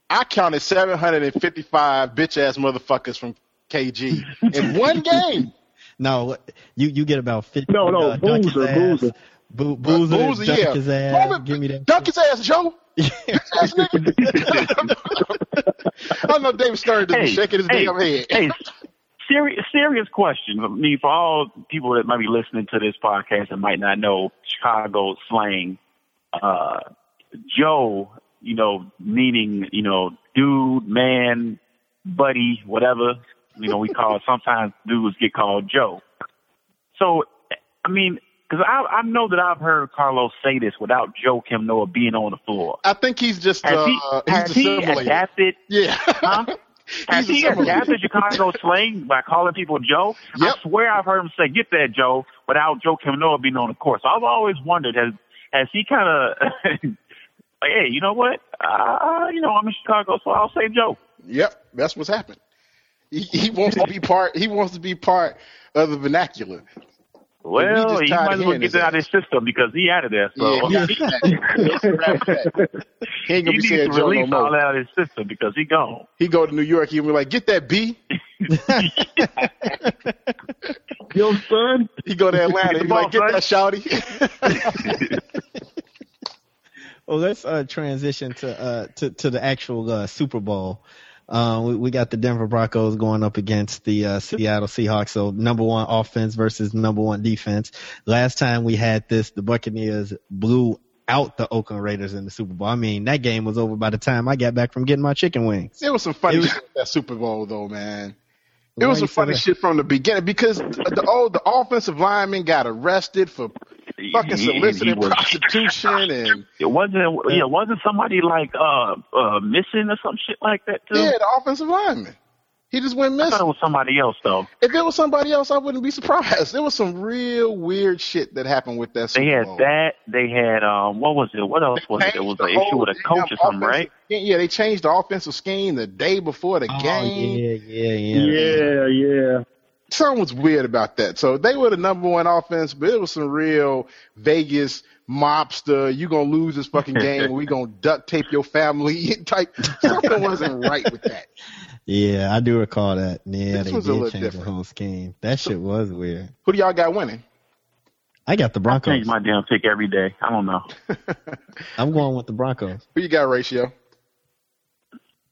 I counted 755 bitch ass motherfuckers from KG in one game. No, you you get about 50. No, no, uh, boozer, boozer. Bo- boozer, boozer, yeah. his ass. Moment, Give me that. Dunk his ass, Joe. I know David Stern just hey, shaking his hey, damn head. Hey, serious, serious question. I mean, for all people that might be listening to this podcast and might not know Chicago slang, uh, Joe, you know, meaning, you know, dude, man, buddy, whatever, you know, we call sometimes dudes get called Joe. So, I mean, because I, I know that I've heard Carlos say this without Joakim Noah being on the floor. I think he's just has he, uh, has he adapted? Yeah. Huh? Has he adapted Chicago slang by calling people Joe? Yep. I swear I've heard him say, "Get that Joe," without Joe Noah being on the course. I've always wondered has has he kind of like, hey, you know what? Uh, you know, I'm in Chicago, so I'll say Joe. Yep, that's what's happened. He, he wants to be part. He wants to be part of the vernacular. Well, he might as well get that out of his system because he out of there. So yeah, he, he ain't gonna he be saying to Joe release no all that out of his system because he gone. He go to New York. He'll be like, "Get that B." Yo, son. He go to Atlanta. He be like, "Get that shouty." well, let's uh, transition to uh, to to the actual uh, Super Bowl. Uh, we, we, got the Denver Broncos going up against the uh, Seattle Seahawks. So number one offense versus number one defense. Last time we had this, the Buccaneers blew out the Oakland Raiders in the Super Bowl. I mean, that game was over by the time I got back from getting my chicken wings. There was some funny was, shit that Super Bowl though, man. It was some funny shit from the beginning because the oh the offensive lineman got arrested for fucking soliciting was, prostitution and it wasn't yeah wasn't somebody like uh uh missing or some shit like that too. Yeah, the offensive lineman. He just went missing. I thought it was somebody else though. If it was somebody else, I wouldn't be surprised. There was some real weird shit that happened with that. Super they had Bowl. that. They had um, what was it? What else they was it? It was an issue with a coach or something, right? Yeah, they changed the offensive scheme the day before the oh, game. Yeah, yeah, yeah, yeah, yeah. Something was weird about that. So they were the number one offense, but it was some real Vegas mobster. You gonna lose this fucking game? we gonna duct tape your family type. Something wasn't right with that. Yeah, I do recall that. Yeah, this they did change different. the whole scheme. That shit was weird. Who do y'all got winning? I got the Broncos. I change my damn pick every day. I don't know. I'm going with the Broncos. Who you got, Ratio?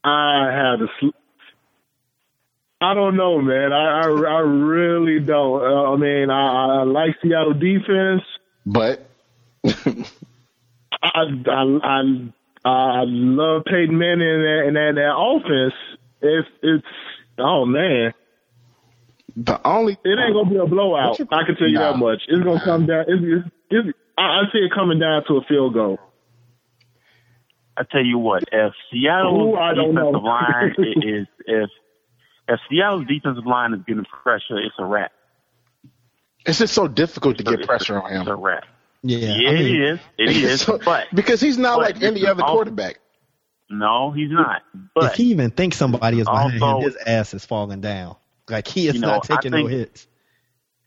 I had a. Sl- I don't know, man. I I, I really don't. Uh, I mean, I, I like Seattle defense, but I, I I I love Peyton Manning and that, and that, that offense it's it's oh man. The only it ain't gonna be a blowout. I can tell you nah, that much. It's gonna come down. It's, it's, it's, I, I see it coming down to a field goal. I tell you what, if Seattle's defensive line is if if Seattle's defensive line is getting pressure, it's a wrap. It's just so difficult to get pressure on him. It's a wrap. Yeah, yeah I mean, it is. It is. So, but because he's not like any other quarterback. No, he's not. But if he even thinks somebody is behind also, him, his ass is falling down. Like he is you know, not taking think, no hits.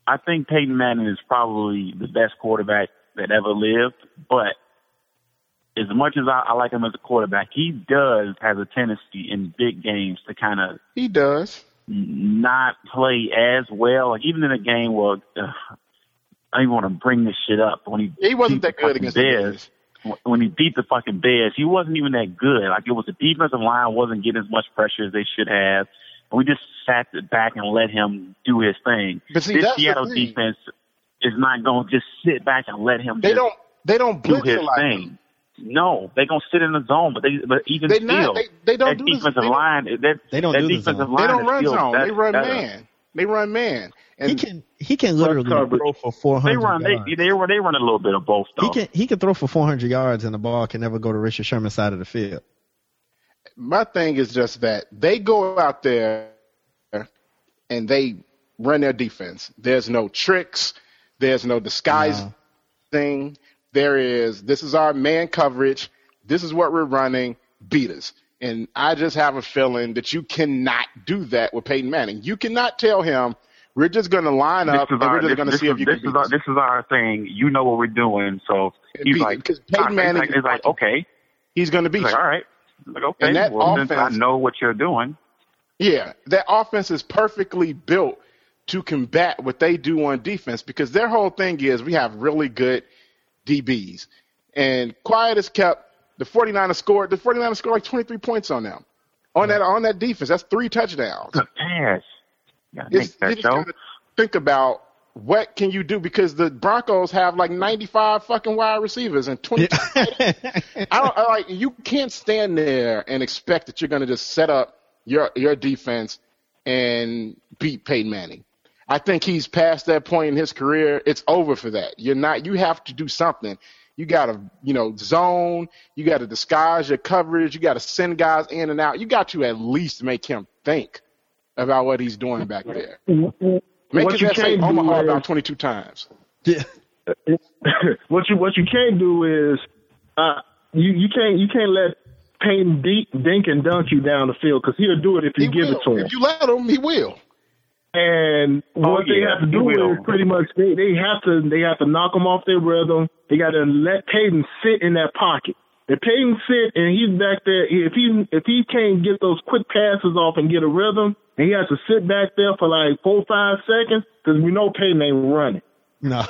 I think Peyton Manning is probably the best quarterback that ever lived, but as much as I, I like him as a quarterback, he does has a tendency in big games to kind of he does not play as well. Like even in a game where uh, I don't even want to bring this shit up when he he wasn't that good against Bears. the Bears when he beat the fucking Bears, he wasn't even that good. Like it was the defensive line wasn't getting as much pressure as they should have. And we just sat back and let him do his thing. But see, this Seattle defense is not going to just sit back and let him. They don't. They don't do his thing. No, they're gonna sit in the zone, but they but even they still, not, they, they don't that do defensive this, line, that, they don't that do defensive the zone. line, they don't run zone. That, they run that, man. They run man. And he can he can literally throw for four hundred. They run yards. they they run they run a little bit of both. Though. He can he can throw for four hundred yards and the ball can never go to Richard Sherman's side of the field. My thing is just that they go out there and they run their defense. There's no tricks. There's no disguise no. thing. There is this is our man coverage. This is what we're running. Beat us. And I just have a feeling that you cannot do that with Peyton Manning. You cannot tell him we're just going to line up and our, we're just going to see if you this can. Is our, this is our thing. You know what we're doing. So he's like, because Peyton Manning is like, okay, he's going to beat he's you. All right, like okay, and that well, offense, I know what you're doing. Yeah, that offense is perfectly built to combat what they do on defense because their whole thing is we have really good DBs. And quiet is kept the 49ers scored. The 49ers scored like 23 points on them on that on that defense. That's three touchdowns. Good pass. Yeah, you just gotta think about what can you do because the Broncos have like 95 fucking wide receivers and 20. I don't I like you can't stand there and expect that you're going to just set up your your defense and beat Peyton Manning. I think he's past that point in his career. It's over for that. You're not. You have to do something. You got to, you know, zone. You got to disguise your coverage. You got to send guys in and out. You got to at least make him think about what he's doing back there. Make what his ass say Omaha about 22 times. Yeah. what you what you can't do is uh, you you can't you can't let Peyton deep, dink and dunk you down the field because he'll do it if you he give will. it to him. If you let him, he will. And oh, what they have to do is pretty much they, they have to they have to knock them off their rhythm. They got to let Peyton sit in that pocket. If Peyton sit and he's back there, if he if he can't get those quick passes off and get a rhythm, and he has to sit back there for like four five seconds, because we know Peyton ain't running. No.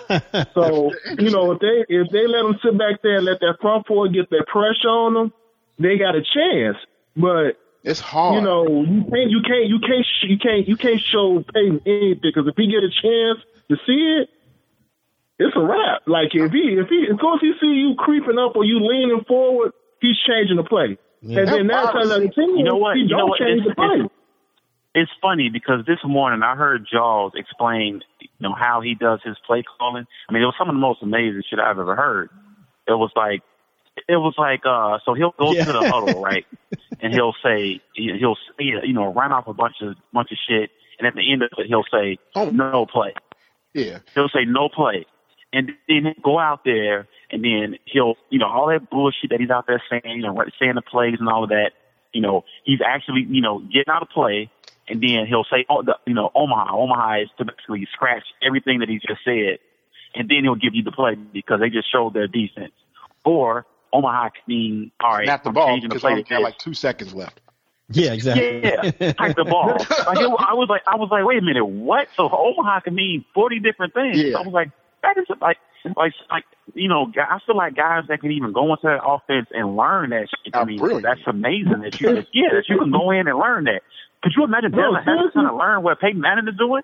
so you know if they if they let him sit back there and let that front four get that pressure on them, they got a chance. But it's hard. You know, you can't, you can't, you can't, you can't, you can't show Peyton anything because if he get a chance to see it, it's a wrap. Like if he if he as soon as he see you creeping up or you leaning forward, he's changing the play. Yeah. And then that's how the team You know what? he You know what? change It's- the play. it's- It's funny because this morning I heard Jaws explain, you know, how he does his play calling. I mean, it was some of the most amazing shit I've ever heard. It was like, it was like, uh, so he'll go Yeah. to the huddle, right? And he'll say, he'll say, you know, run off a bunch of bunch of shit, and at the end of it, he'll say, Oh. no play. Yeah. He'll say no play. And then he'll go out there and then he'll, you know, all that bullshit that he's out there saying, you know, saying the plays and all of that, you know, he's actually, you know, getting out of play. And then he'll say, oh, the, you know, Omaha. Omaha is to basically scratch everything that he just said. And then he'll give you the play because they just showed their defense. Or Omaha can mean, all right, Snap the I'm ball changing the because play only got like two seconds left. Yeah, exactly. Yeah, type the ball. Like it, I was like, I was like, wait a minute, what? So Omaha can mean forty different things. Yeah. I was like, that is like, like, like, you know, I feel like guys that can even go into that offense and learn that shit. I mean, brilliant. that's amazing that you, yeah, that you can go in and learn that. Could you imagine No, Devin Henderson seriously. to learn what Peyton Manning is doing?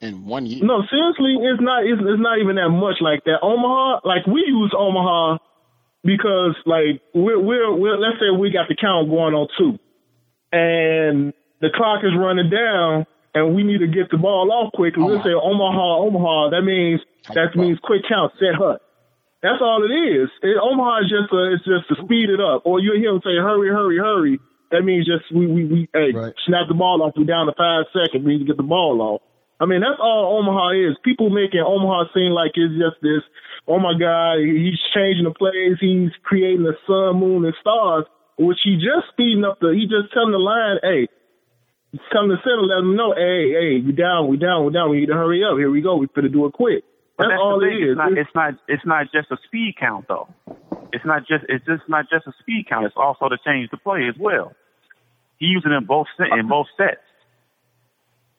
in one year. No, seriously, it's not. It's, it's not even that much like that. Omaha, like we use Omaha because, like, we're we're, we're let's say we got the count going on two, and the clock is running down, and we need to get the ball off quickly. We'll Omaha. say Omaha, Omaha. That means that means quick count, set hut. That's all it is. It, Omaha is just a, it's just to speed it up. Or you hear them say hurry, hurry, hurry. That means just we we, we hey Right. snap the ball off. We down to five seconds. We need to get the ball off. I mean that's all Omaha is. People making Omaha seem like it's just this. Oh my God, he's changing the plays. He's creating the sun, moon, and stars. Which he just speeding up the. He just telling the line, hey, come to center, let them know, hey, hey, we down, we down, we down. We need to hurry up. Here we go. We finna do it quick. That's, that's all it is. It's not, It's- not. It's not just a speed count though. It's not just. It's just not just a speed count. It's also to change the play as well. He using in both in both sets.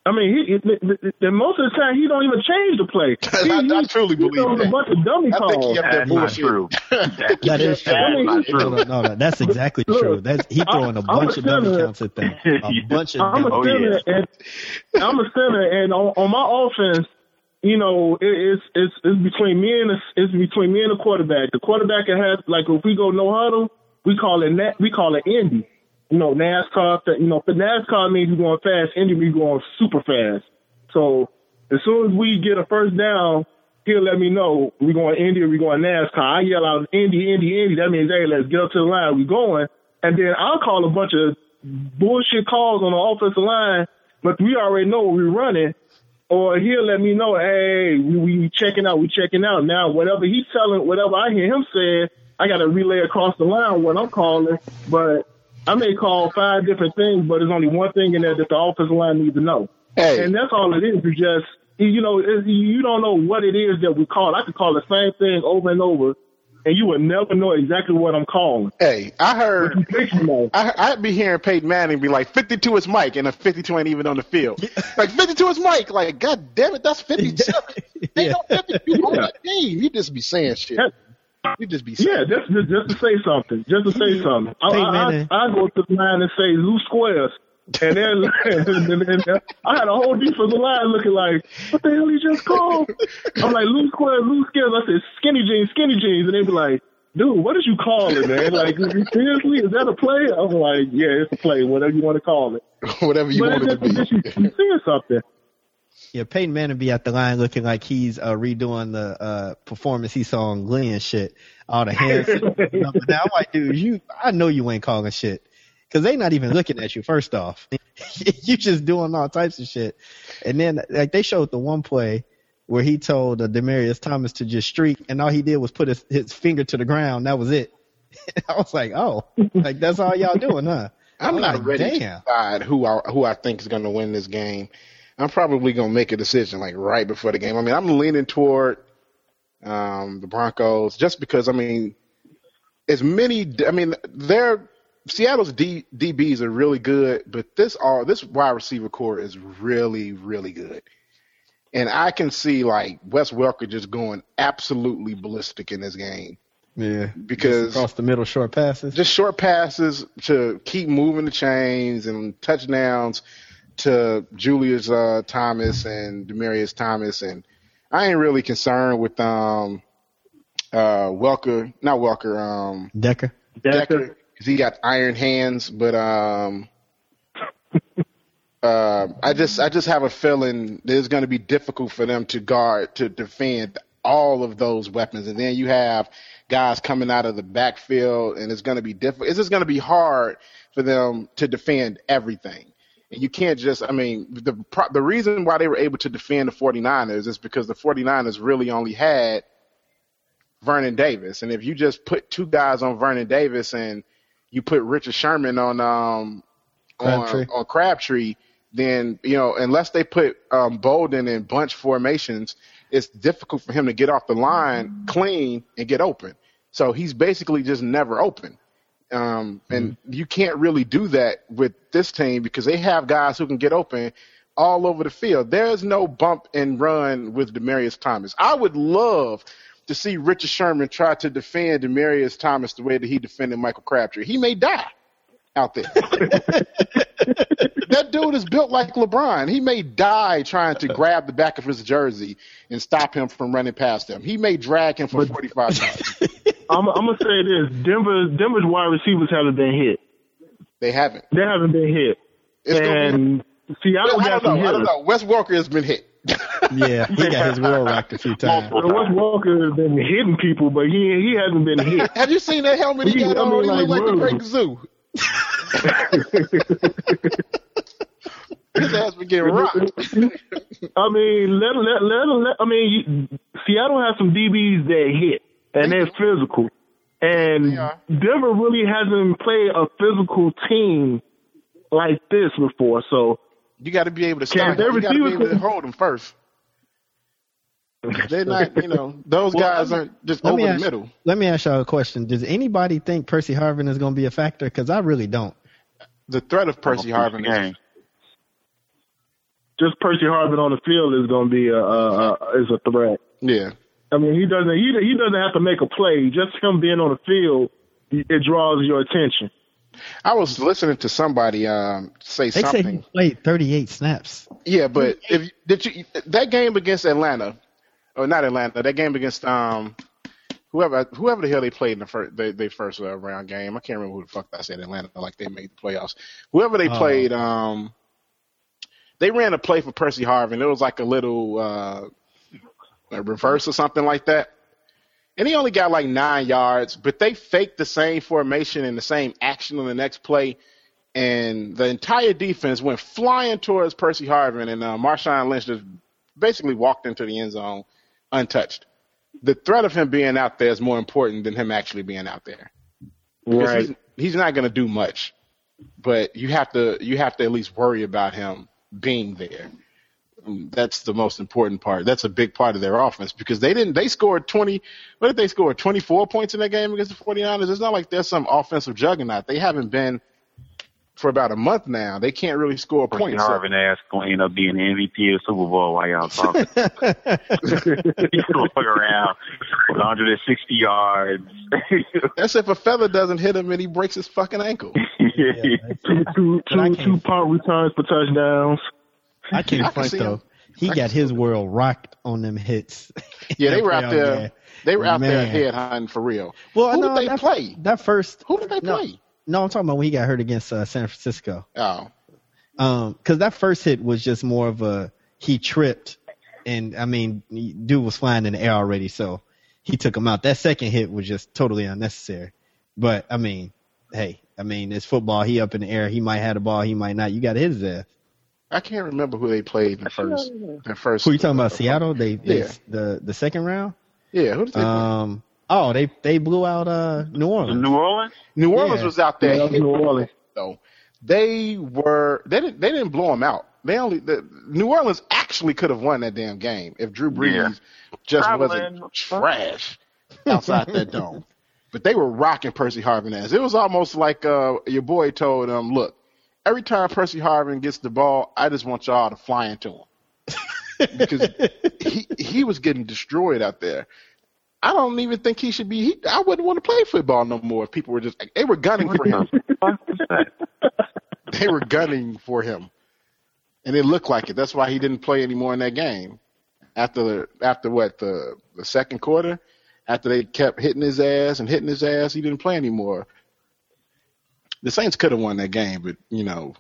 I mean, he, he, the, the, most of the time he don't even change the play. He, I, I truly he believe throws a bunch of dummy I think calls. he up there That's not bullshit. true. That is true. That's I mean, not No, true. no, no, no, that's exactly Look, true. That's he throwing a I- I'm bunch a of dummy center. counts at them. A bunch of I'm a dummy. Oh, center, yeah. and I'm a center, and on, on my offense, you know, it, it's it's it's between me and the, it's between me and the quarterback. The quarterback has like if we go no huddle, we call it na- we call it Indy. You know, NASCAR. You know, but NASCAR means you're going fast. Indy, we going super fast. So as soon as we get a first down, he'll let me know we're going Indy or we're going NASCAR. I yell out Indy, Indy, Indy. That means hey, let's get up to the line. We're going, and then I'll call a bunch of bullshit calls on the offensive line, but we already know we're running. Or he'll let me know, hey, we, we checking out, we checking out. Now, whatever he's telling, whatever I hear him say, I got to relay across the line what I'm calling. But I may call five different things, but there's only one thing in there that the offensive line needs to know. Hey, And that's all it is. It's just, you know, you don't know what it is that we call. I could call the same thing over and over, and you would never know exactly what I'm calling. hey, I heard. think you know. I, I'd be hearing Peyton Manning be like, 52 is Mike, and a 52 ain't even on the field. Like, 52 is Mike. Like, God damn it, that's 57. They Yeah. don't 52 on Yeah. that game. You just be saying shit. Yeah. You just be saying. Yeah, just, just just to say something, just to say something. I, Hey, I, man. I, eh. I go to the line and say loose squares, and then and then I had a whole defensive line looking like, what the hell he just called? I'm like loose squares, loose squares. I said skinny jeans, skinny jeans, and they be like, dude, what did you call it, man? Like seriously, is that a play? I'm like, yeah, it's a play, whatever you want to call it. Whatever you but want it to be. you, you something. Yeah, Peyton Manning be at the line looking like he's uh, redoing the uh, performance he saw on Glee and shit. All the hands. now I'm like, dude, you, I know you ain't calling shit because they not even looking at you. First off, you just doing all types of shit. And then like they showed the one play where he told uh, Demaryius Thomas to just streak, and all he did was put his, his finger to the ground. That was it. I was like, oh, like that's all y'all doing, huh? I'm I'm not like, ready to damn. decide who I who I think is going to win this game. I'm probably going to make a decision like right before the game. I mean, I'm leaning toward um, the Broncos just because I mean, as many. I mean, they're Seattle's D, DBs are really good, but this all this wide receiver core is really really good, and I can see like Wes Welker just going absolutely ballistic in this game Yeah, because across the middle short passes. just short passes to keep moving the chains and touchdowns to Julius uh, Thomas and Demaryius Thomas and I ain't really concerned with um uh Welker, not Welker, um Decker. Decker, because he got iron hands, but um. Uh, I just I just have a feeling that it's going to be difficult for them to guard to defend all of those weapons, and then you have guys coming out of the backfield, and it's going to be difficult. It's just going to be hard for them to defend everything. And you can't just, I mean, the the reason why they were able to defend the 49ers is because the 49ers really only had Vernon Davis. And if you just put two guys on Vernon Davis and you put Richard Sherman on um Crabtree. on on Crabtree, then you know unless they put um, Boldin in bunch formations, it's difficult for him to get off the line clean and get open. So he's basically just never open. Um, and you can't really do that with this team because they have guys who can get open all over the field. There's no bump and run with Demaryius Thomas. I would love to see Richard Sherman try to defend Demaryius Thomas the way that he defended Michael Crabtree. He may die out there. that dude is built like LeBron. He may die trying to grab the back of his jersey and stop him from running past him. He may drag him for 45 yards. I'm, I'm gonna say this: Denver, Denver's wide receivers haven't been hit. They haven't. They haven't been hit. It's gonna and Seattle I got don't some know. I don't hitters. know. Wes Welker has been hit. Yeah, he got his wheel rocked a few times. Well, Wes Welker has been hitting people, but he he hasn't been hit. Have you seen that helmet he Yeah, got I on? mean, He look like like, the really. Great Gazoo. His ass been getting rocked. I mean, let let let, let I mean, you, Seattle has some DBs that hit, and they're physical. And They. Denver really hasn't played a physical team like this before. So You got to be able to stop their him. You got to be able to hold them first. They're not, you know, those Well, guys aren't just Let over me the ask, middle. let me ask y'all a question. Does anybody think Percy Harvin is going to be a factor? Because I really don't. The threat of Percy Harvin is game. just Percy Harvin on the field is going to be a, a, a is a threat. yeah. I mean, he doesn't he he doesn't have to make a play. Just him being on the field, it draws your attention. I was listening to somebody um, say They say something. he played 38 snaps. Yeah, but if did you that game against Atlanta, or not Atlanta, that game against um whoever whoever the hell they played in the first they, they first uh, round game. I can't remember who the fuck I said Atlanta like they made the playoffs. Whoever they Oh. played, um they ran a play for Percy Harvin. It was like a little uh a reverse or something like that. And he only got like nine yards, but they faked the same formation and the same action on the next play and the entire defense went flying towards Percy Harvin, and uh, Marshawn Lynch just basically walked into the end zone untouched. The threat of him being out there is more important than him actually being out there. Right. He's, he's not going to do much, but you have to you have to at least worry about him being there. Um, That's the most important part. That's a big part of their offense because they didn't. They scored twenty. What did they score? Twenty four points in that game against the 49ers. It's not like they're some offensive juggernaut. They haven't been for about a month now. They can't really score Percy points. Harvin ass going to end up being the MVP of the Super Bowl while y'all talking. He's going to fuck around 160 yards. That's if a fella doesn't hit him and he breaks his fucking ankle. Two two But I two can't- two punt returns for touchdowns. I can't front though. him. He I got his world rocked on them hits. Yeah, they were out there. They were out there head hunting for real. Well, Who no, did they that, play? That first. Who did they no, play? No, I'm talking about when he got hurt against uh, San Francisco. Oh, Um, cause that first hit was just more of a, he tripped and I mean, dude was flying in the air already. So he took him out. That second hit was just totally unnecessary. But I mean, hey, I mean, it's football. He up in the air. He might have the ball. He might not. You got his ass. I can't remember who they played in the first. The first. Who you talking about? Seattle? They, they Yeah. the, the second round? Yeah, who did they play? Um, oh, they, they blew out, uh, New Orleans. New Orleans? New Orleans yeah. was out there. Yeah, that was hitting New Orleans. though. They were. They didn't. They didn't blow them out. They only. The, New Orleans actually could have won that damn game if Drew Brees Yeah. just Traveling. wasn't trash outside that dome. But they were rocking Percy Harvin ass. It was almost like uh, your boy told him, "Look, every time Percy Harvin gets the ball, I just want y'all to fly into him." because he he was getting destroyed out there. I don't even think he should be. He, I wouldn't want to play football no more if people were just. They were gunning for him. They were gunning for him, and it looked like it. That's why he didn't play anymore in that game. after the, after what the the second quarter, after they kept hitting his ass and hitting his ass, he didn't play anymore. The Saints could have won that game, but you know,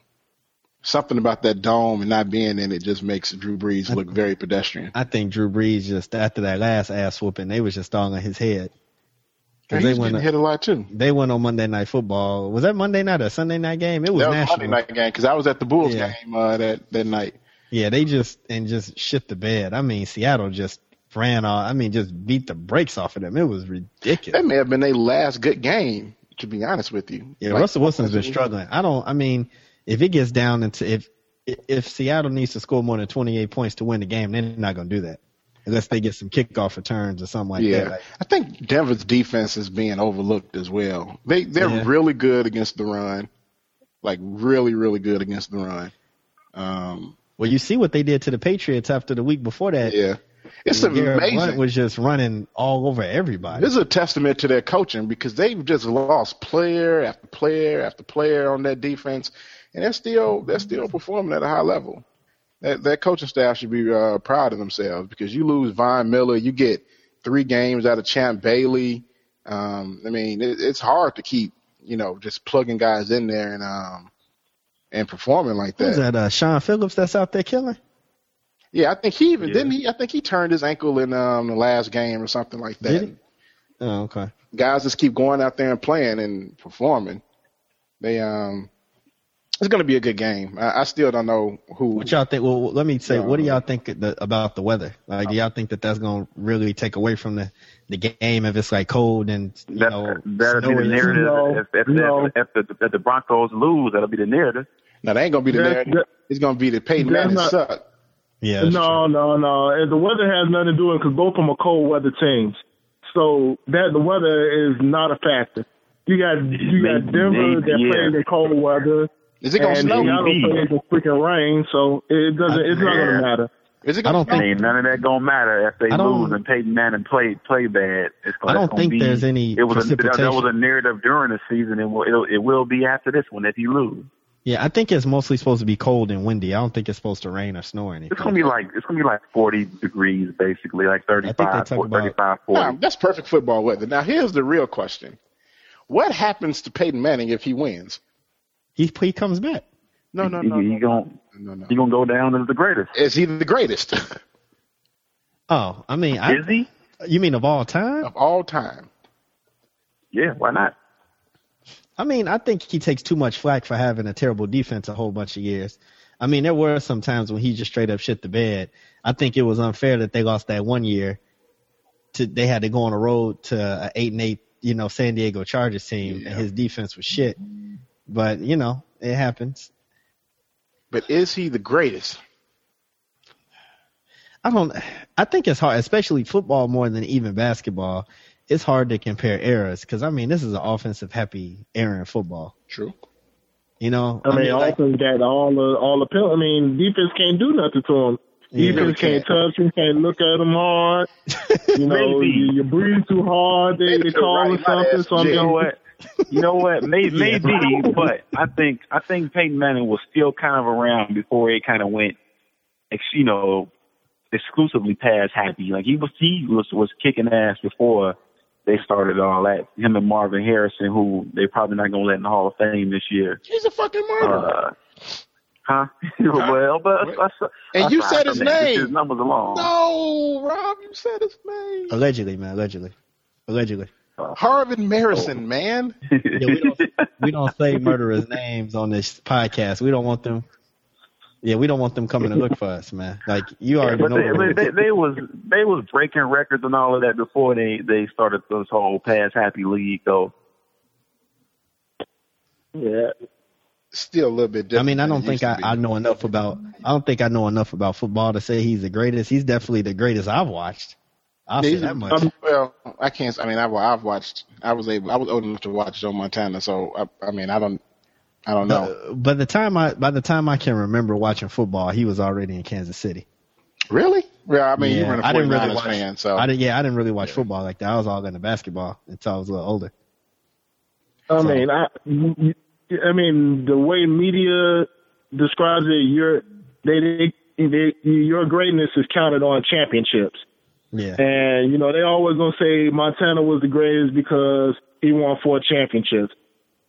something about that dome and not being in it just makes Drew Brees look very pedestrian. I think Drew Brees just after that last ass whooping, they was just all on his head. Because they went hit a lot too. They went on Monday Night Football. Was that Monday night or Sunday night game? It was, that was national. Monday night game because I was at the Bulls Yeah. game uh, that that night. Yeah, they just and just shit the bed. I mean, Seattle just ran all. I mean, just beat the brakes off of them. It was ridiculous. That may have been their last good game, to be honest with you. Yeah, Like, Russell Wilson's been struggling. I don't. I mean, if it gets down into if if Seattle needs to score more than 28 points to win the game, they're not going to do that unless they get some kickoff returns or something like yeah, that. Like, I think Denver's defense is being overlooked as well. They they're Yeah. really good against the run, like really really good against the run. Um, well, you see what they did to the Patriots after the week before that. yeah, it's Garrett Blount amazing. was just running all over everybody. This is a testament to their coaching because they've just lost player after player after player on that defense, and they're still they're still performing at a high level. That that coaching staff should be uh, proud of themselves because you lose Von Miller, you get three games out of Champ Bailey. Um, I mean, it, it's hard to keep you know just plugging guys in there and um and performing like that. that? Uh, Shaun Phillips that's out there killing. Yeah, I think he even Yeah. didn't he. I think he turned his ankle in um the last game or something like that. Did he? Oh, okay. guys just keep going out there and playing and performing. They um, it's going to be a good game. I, I still don't know who. What y'all think? Well, let me say, Yeah. what do y'all think the, about the weather? Like, do y'all think that that's going to really take away from the the game if it's like cold and you That, know that'll be the narrative. No, if, if, no. if, if, the, if the Broncos lose, that'll be the narrative. now they ain't going to be the That- narrative. that- It's going to be the Peyton Manning not- suck. Yeah, that's no, no, no. And the weather has nothing to do with it because both of them are cold weather teams. So that the weather is not a factor. You got you got Maybe- Denver maybe, that yeah. plays in cold weather, Is it going to and snow? Seattle Maybe. plays in freaking rain. So it doesn't. It's not going to matter. Is it gonna I don't to think- none of that gonna matter if they I lose and Peyton Manning play play bad. It's gonna, I don't gonna think be, there's any It was a, that, that was a narrative during the season, and will, it'll, it will be after this one if you lose. Yeah, I think it's mostly supposed to be cold and windy. I don't think it's supposed to rain or snow or anything. It's gonna be like it's gonna be like 40 degrees basically, like I 35, 40, about- 35, 40. Nah, that's perfect football weather. Now here's the real question: What happens to Peyton Manning if he wins? He he comes back. No, no, He- no, he, no, gonna no, no. he gonna go down as the greatest. Is he the greatest Oh, I mean, I, Is he? you mean of all time? of all time? Yeah, why not? I mean, I think he takes too much flack for having a terrible defense a whole bunch of years. I mean, there were some times when he just straight up shit the bed. I think it was unfair that they lost that one year. To they had to go on a road to a eight and eight, you know, San Diego Chargers team, Yeah. and his defense was shit. But you know, it happens. But is he the greatest? I don't. I think it's hard, especially football more than even basketball. It's hard to compare eras because I mean, this is an offensive happy era in football. True. You know, I mean, like, offense got all the all the pill. I mean, defense can't do nothing to him. Yeah. defense Really can't can't. touch him, can't look at him hard. You know, you, you breathe too hard, they, they You're call right, him something. So I'm You know what? You know what? Maybe, Yeah. maybe, but I think I think Peyton Manning was still kind of around before it kind of went, you know, exclusively pass happy. Like he was he was was kicking ass before they started all that. Him and Marvin Harrison, who they probably not gonna let in the Hall of Fame this year. He's a fucking murderer. Uh, huh? well, but What? us- And us- you said his name. His numbers along. no, Rob, you said his name. allegedly, man, allegedly, allegedly. Harvin Marison, man. Yeah, we don't we don't say murderers' names on this podcast. We don't want them. Yeah, we don't want them coming to look for us, man. Like you Yeah, already but know. they, what they, they, they was they was breaking records and all of that before they they started this whole pass happy league though. yeah. Still a little bit I mean, I don't think I. I know enough about. I don't think I know enough about football to say he's the greatest. He's definitely the greatest I've watched. I'll Yeah, say that much. um, well, I can't. I mean, I've, I've watched. I was able. I was old enough to watch Joe Montana, so I, I mean, I don't. I don't know. Uh, by the time I by the time I can remember watching football, he was already in Kansas City. really? Yeah, I mean, you Yeah, were a I didn't really watch. fan, so I didn't, yeah, I didn't really watch football like that. I was all into basketball until I was a little older. I So- mean, I, I mean, the way media describes it, you're they they they, your greatness is counted on championships. Yeah. And you know they always gonna say Montana was the greatest because he won four championships.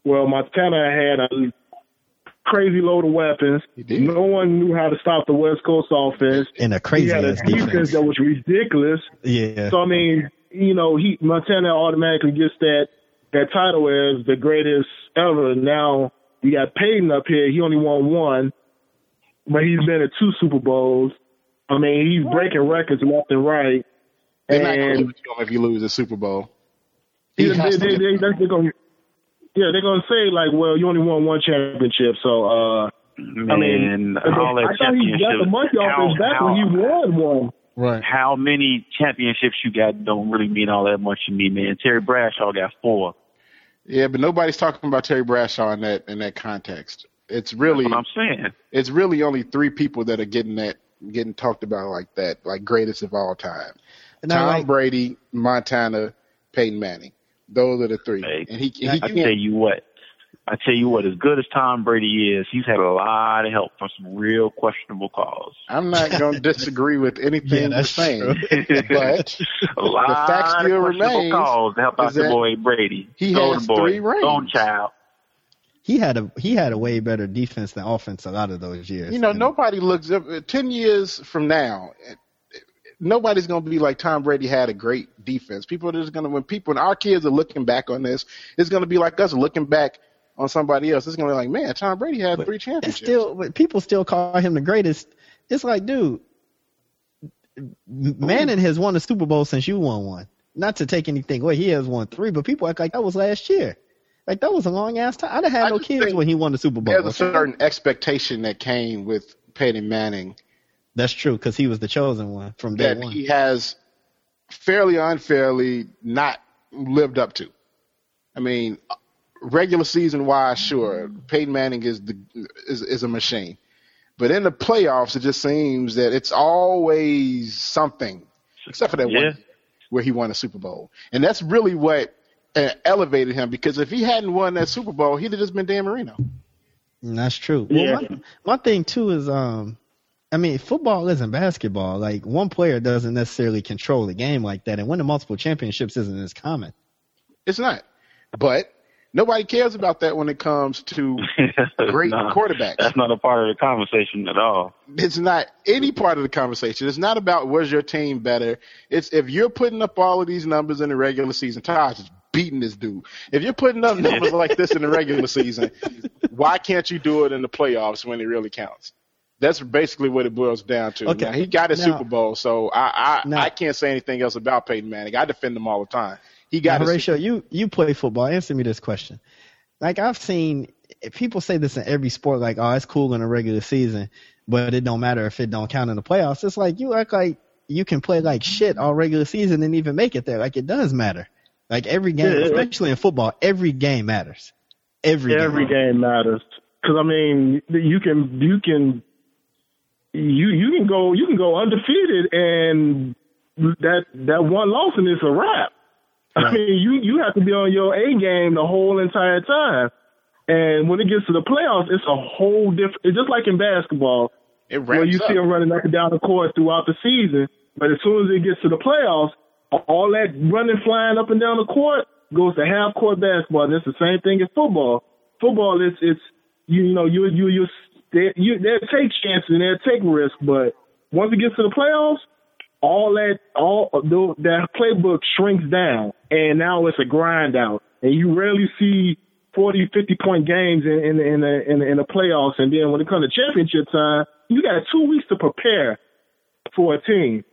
Well, Montana had a crazy load of weapons. No one knew how to stop the West Coast offense. And a crazy he had a defense defense. that was ridiculous. Yeah. So I mean, you know, he Montana automatically gets that that title as the greatest ever. Now you got Peyton up here. He only won one, but he's been at two Super Bowls. I mean, he's breaking records left and right. They're not going to And give it if you lose a Super Bowl. yeah, He they, has to they, get- they, they, they're gonna, yeah, they're gonna say like, well, you only won one championship, so uh, Man, I mean, all that I thought he got the championships. monkey off how, his back how, when he won one. Right. how many championships you got don't really mean all that much to me, man. Terry Bradshaw got four. Yeah, but nobody's talking about Terry Bradshaw in that in that context. It's really That's what I'm saying. it's really only three people that are getting that getting talked about like that, like greatest of all time. And Tom like, Brady, Montana, Peyton Manning. Those are the three. Hey, and he, he I can't. tell you what. I tell you what, as good as Tom Brady is, he's had a lot of help from some real questionable calls. I'm not going to disagree with anything Yeah, you're saying, but a lot fact of still questionable remains calls to help out is the that boy Brady. he Go has the boy. three rings. Go on, child. he had a he had a way better defense than offense a lot of those years. you know, And- nobody looks up. Uh, ten years from now, nobody's going to be like Tom Brady had a great defense. People are just going to when people and our kids are looking back on this, it's going to be like us looking back on somebody else. It's going to be like, man, Tom Brady had three It's championships. still, but people still call him the greatest. It's like, dude, Manning has won a Super Bowl since you won one. Not to take anything away, he has won three, but people act like that was last year. Like that was a long ass time. I'd have had I no kids when he won the Super Bowl. There's a certain expectation that came with Peyton Manning That's true because he was the chosen one from day that one. he has fairly unfairly not lived up to. I mean, regular season wise, sure, Peyton Manning is the is, is a machine, but in the playoffs, it just seems that it's always something, except for that Yeah. one where he won a Super Bowl, and that's really what uh, elevated him. Because if he hadn't won that Super Bowl, he'd have just been Dan Marino. And that's true. Yeah. Well, my, my thing too is, um, I mean, football isn't basketball. Like one player doesn't necessarily control the game like that, and winning multiple championships isn't as common. It's not, but nobody cares about that when it comes to great Nah, quarterbacks. That's not a part of the conversation at all. it's not any part of the conversation. It's not about was your team better. It's if you're putting up all of these numbers in the regular season. Taj is beating this dude. If you're putting up numbers like this in the regular season, why can't you do it in the playoffs when it really counts? That's basically what it boils down to. Okay. Now, he got a Now- Super Bowl, so I I, Now- I can't say anything else about Peyton Manning. I defend him all the time. He got Now, a Horatio, you you play football. Answer me this question. Like I've seen people say this in every sport. Like, oh, it's cool in a regular season, but it don't matter if it don't count in the playoffs. It's like you act like you can play like shit all regular season and even make it there. Like it does matter. Like every game, Yeah, it- especially in football, every game matters. Every Every game matters because I mean you can you can you you can go you can go undefeated and that that one loss and it's a wrap. I mean you you have to be on your A game the whole entire time. And when it gets to the playoffs, it's a whole different. It's just like in basketball, it where you up. see them running up and down the court throughout the season. But as soon as it gets to the playoffs, all that running, flying up and down the court goes to half court basketball. And it's the same thing as football. Football, it's it's you, you know you you you they you they take chances and they'll take risks, but once it gets to the playoffs, all that all tho- that playbook shrinks down, and now it's a grind out, and you rarely see 40, 50 point games in in in the, in, the, in the playoffs, and then when it comes to championship time, you got two weeks to prepare for a team.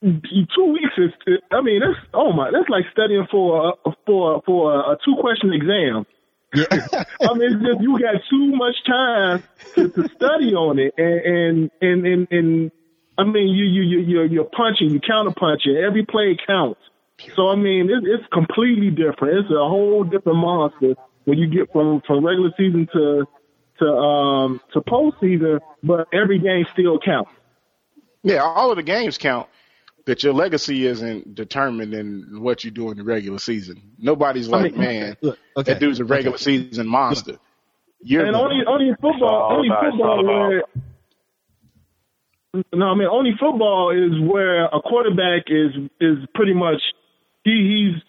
Two weeks is, I mean, that's oh my, that's like studying for a, for for a, a two question exam. Yeah. I mean, just you got too much time to, to study on it, and and and and, and I mean, you you you you're, you're punching, you counter punching. Every play counts. So I mean, it, it's completely different. It's a whole different monster when you get from from regular season to to um to postseason, but every game still counts. Yeah, all of the games count, but your legacy isn't determined in what you do in the regular season. Nobody's I like, mean, man, Look, okay. that dude's a regular season monster. You're And only only football, only about- football about- where No, I mean only football is where a quarterback is is pretty much he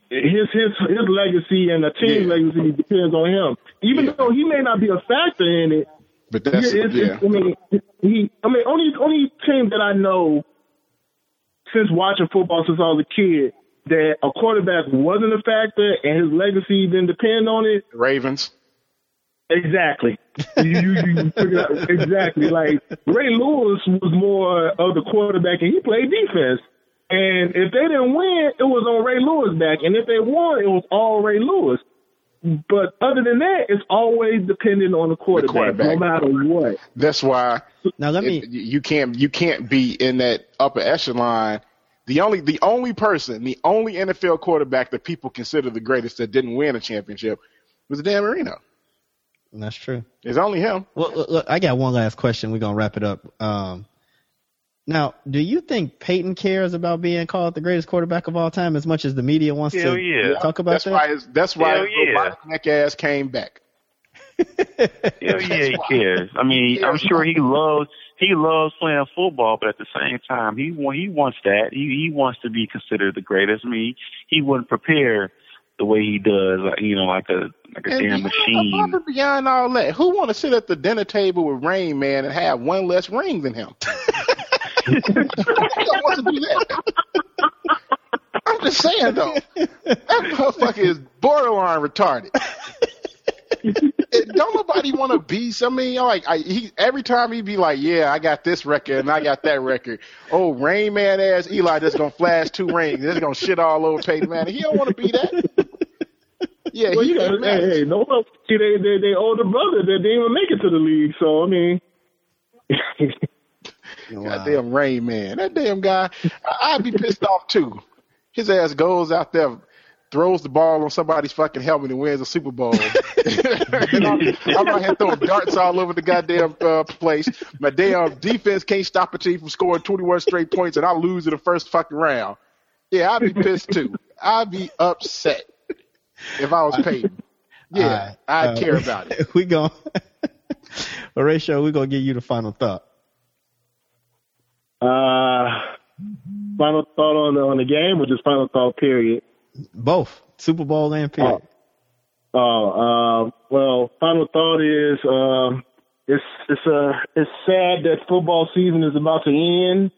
he's his his his legacy and the team's Yeah. legacy depends on him. Even Yeah. though he may not be a factor in it, But that's yeah, it's, yeah. it's, I mean he I mean only only team that I know since watching football since I was a kid that a quarterback wasn't a factor and his legacy didn't depend on it Ravens. Exactly. you, you, you figure out exactly. Like Ray Lewis was more of the quarterback, and he played defense. And if they didn't win, it was on Ray Lewis back, and if they won, it was all Ray Lewis. But other than that, it's always dependent on the quarterback, quarterback. no matter what. That's why Now let me. it- you can't you can't be in that upper echelon. The only the only person, the only NFL quarterback that people consider the greatest that didn't win a championship was Dan Marino. That's true. It's only him. Well, look, look, I got one last question. We're gonna wrap it up. Um, now, do you think Peyton cares about being called the greatest quarterback of all time as much as the media wants Hell to yeah. talk about That's that? why his, that's why Hell his little yeah. bottleneck ass came back. Hell yeah, he cares. I mean, I'm sure he loves he loves playing football, but at the same time, he he wants that. He he wants to be considered the greatest. I mean, he wouldn't prepare the way he does, like, you know, like a like a And damn machine. and beyond all that, who want to sit at the dinner table with Rain Man and have one less ring than him? Who don't want to do that? I'm just saying though, that motherfucker is borderline retarded. Don't nobody want to be. I mean, like I, he every time he'd be like, "Yeah, I got this record and I got that record." Oh, Rain Man ass Eli just gonna flash two rings. Just gonna shit all over Peyton Manning. He don't want to be that. Yeah, Well, he you got Peyton hey, hey, no one see they they they older brother that didn't even make it to the league. So I mean, Wow. Goddamn Rain Man. That damn guy, I'd be pissed off too. His ass goes out there, throws the ball on somebody's fucking helmet and wins a Super Bowl. I'm, I'm out here throwing darts all over the goddamn uh, place. My damn defense can't stop a team from scoring 21 straight points and I lose in the first fucking round. Yeah, I'd be pissed too. I'd be upset if I was Peyton. Yeah. I'd Uh, care about it. we going Horatio, we're gonna give you the final thought. Uh, final thought on the on the game, or just final thought period. Both Super Bowl and period. Oh, uh, well, final thought is um, it's it's uh, it's sad that football season is about to end.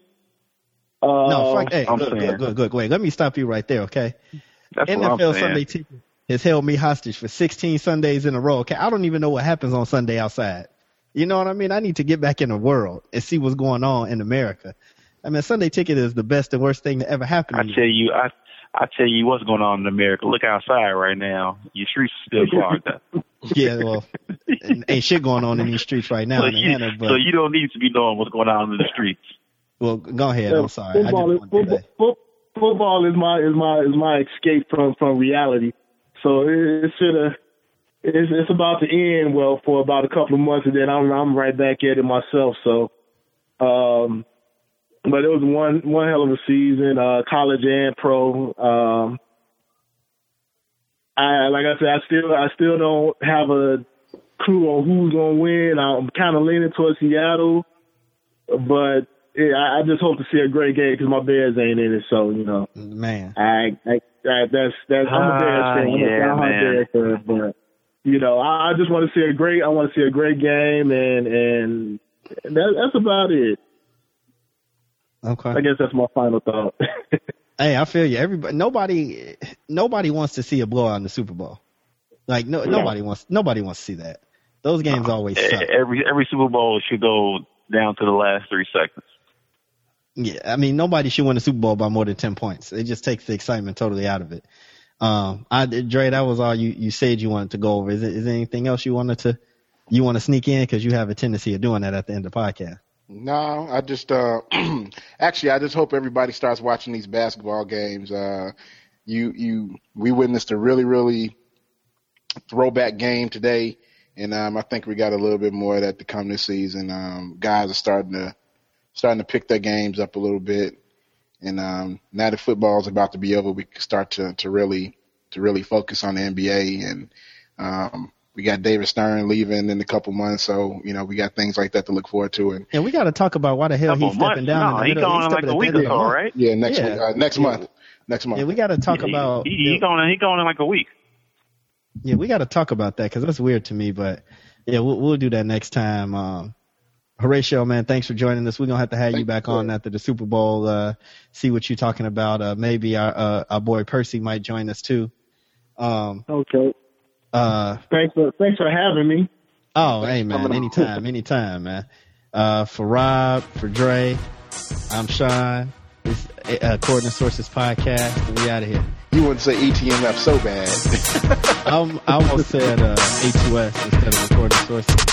Uh, no, fuck, hey, I'm good, saying. good, good, good. Wait, let me stop you right there, okay? That's what I'm NFL. Sunday Ticket has held me hostage for 16 Sundays in a row. Okay, I don't even know what happens on Sunday outside. You know what I mean? I need to get back in the world and see what's going on in America. I mean, Sunday Ticket is the best and worst thing to ever happen I to me. tell you, I I tell you what's going on in America. Look outside right now. Your streets are still clogged up. Yeah, well, ain't shit going on in these streets right now so, in you, Atlanta, but so you don't need to be knowing what's going on in the streets. well, go ahead. I'm sorry. Football is football, football is my is my is my escape from from reality. So it, it should have. It's, it's about to end well for about a couple of months, and then I'm I'm right back at it myself. So, um, but it was one one hell of a season, uh, college and pro. Um, I like I said, I still I still don't have a clue on who's gonna win. I'm kind of leaning towards Seattle, but yeah, I, I just hope to see a great game because my Bears ain't in it. So you know, Man, I, I, I that's that's I'm a Bears fan. I'm yeah, a man. Bears fan, but you know, I, I just want to see a great. I want to see a great game, and and that, that's about it. okay. I guess that's my final thought. Hey, I feel you. Everybody, nobody, nobody wants to see a blowout in the Super Bowl. Like no, nobody wants, nobody wants to see that. Those games uh, always E- suck. Every every Super Bowl should go down to the last three seconds. Yeah, I mean nobody should win the Super Bowl by more than ten points. It just takes the excitement totally out of it. Um, I Dre, that was all you you said you wanted to go over. Is, it, is there anything else you wanted to you want to sneak in because you have a tendency of doing that at the end of the podcast? No, I just uh actually I just hope everybody starts watching these basketball games. Uh you you we witnessed a really really throwback game today and um I think we got a little bit more of that to come this season. Um guys are starting to starting to pick their games up a little bit. And um now that football's about to be over, we can start to to really to really focus on the NBA and um we got David Stern leaving in a couple months, so you know we got things like that to look forward to. And and we got to talk about why the hell he's stepping months? down. No, in the he middle. going He's like stepping a at week the or of so, the month. right? yeah, next Yeah. week, uh, next Yeah. month, next month. Yeah, we got to talk He- about. he, he going he going in like a week. Yeah, we got to talk about that because that's weird to me. But yeah, we'll, we'll do that next time. Um, Horatio, man, thanks for joining us. We're gonna have to have you back you. on after the Super Bowl. Uh, see what you're talking about. Uh, maybe our uh, our boy Percy might join us too. Um, Okay. uh, Thanks for thanks for having me. oh, Thanks hey man, anytime, anytime, man. Uh, for Rob, for Dre, I'm Sean. This uh, According to Sources podcast. and We out of here. You wouldn't say ETMF so bad. I'm, I almost said uh, A2S instead of According to Sources.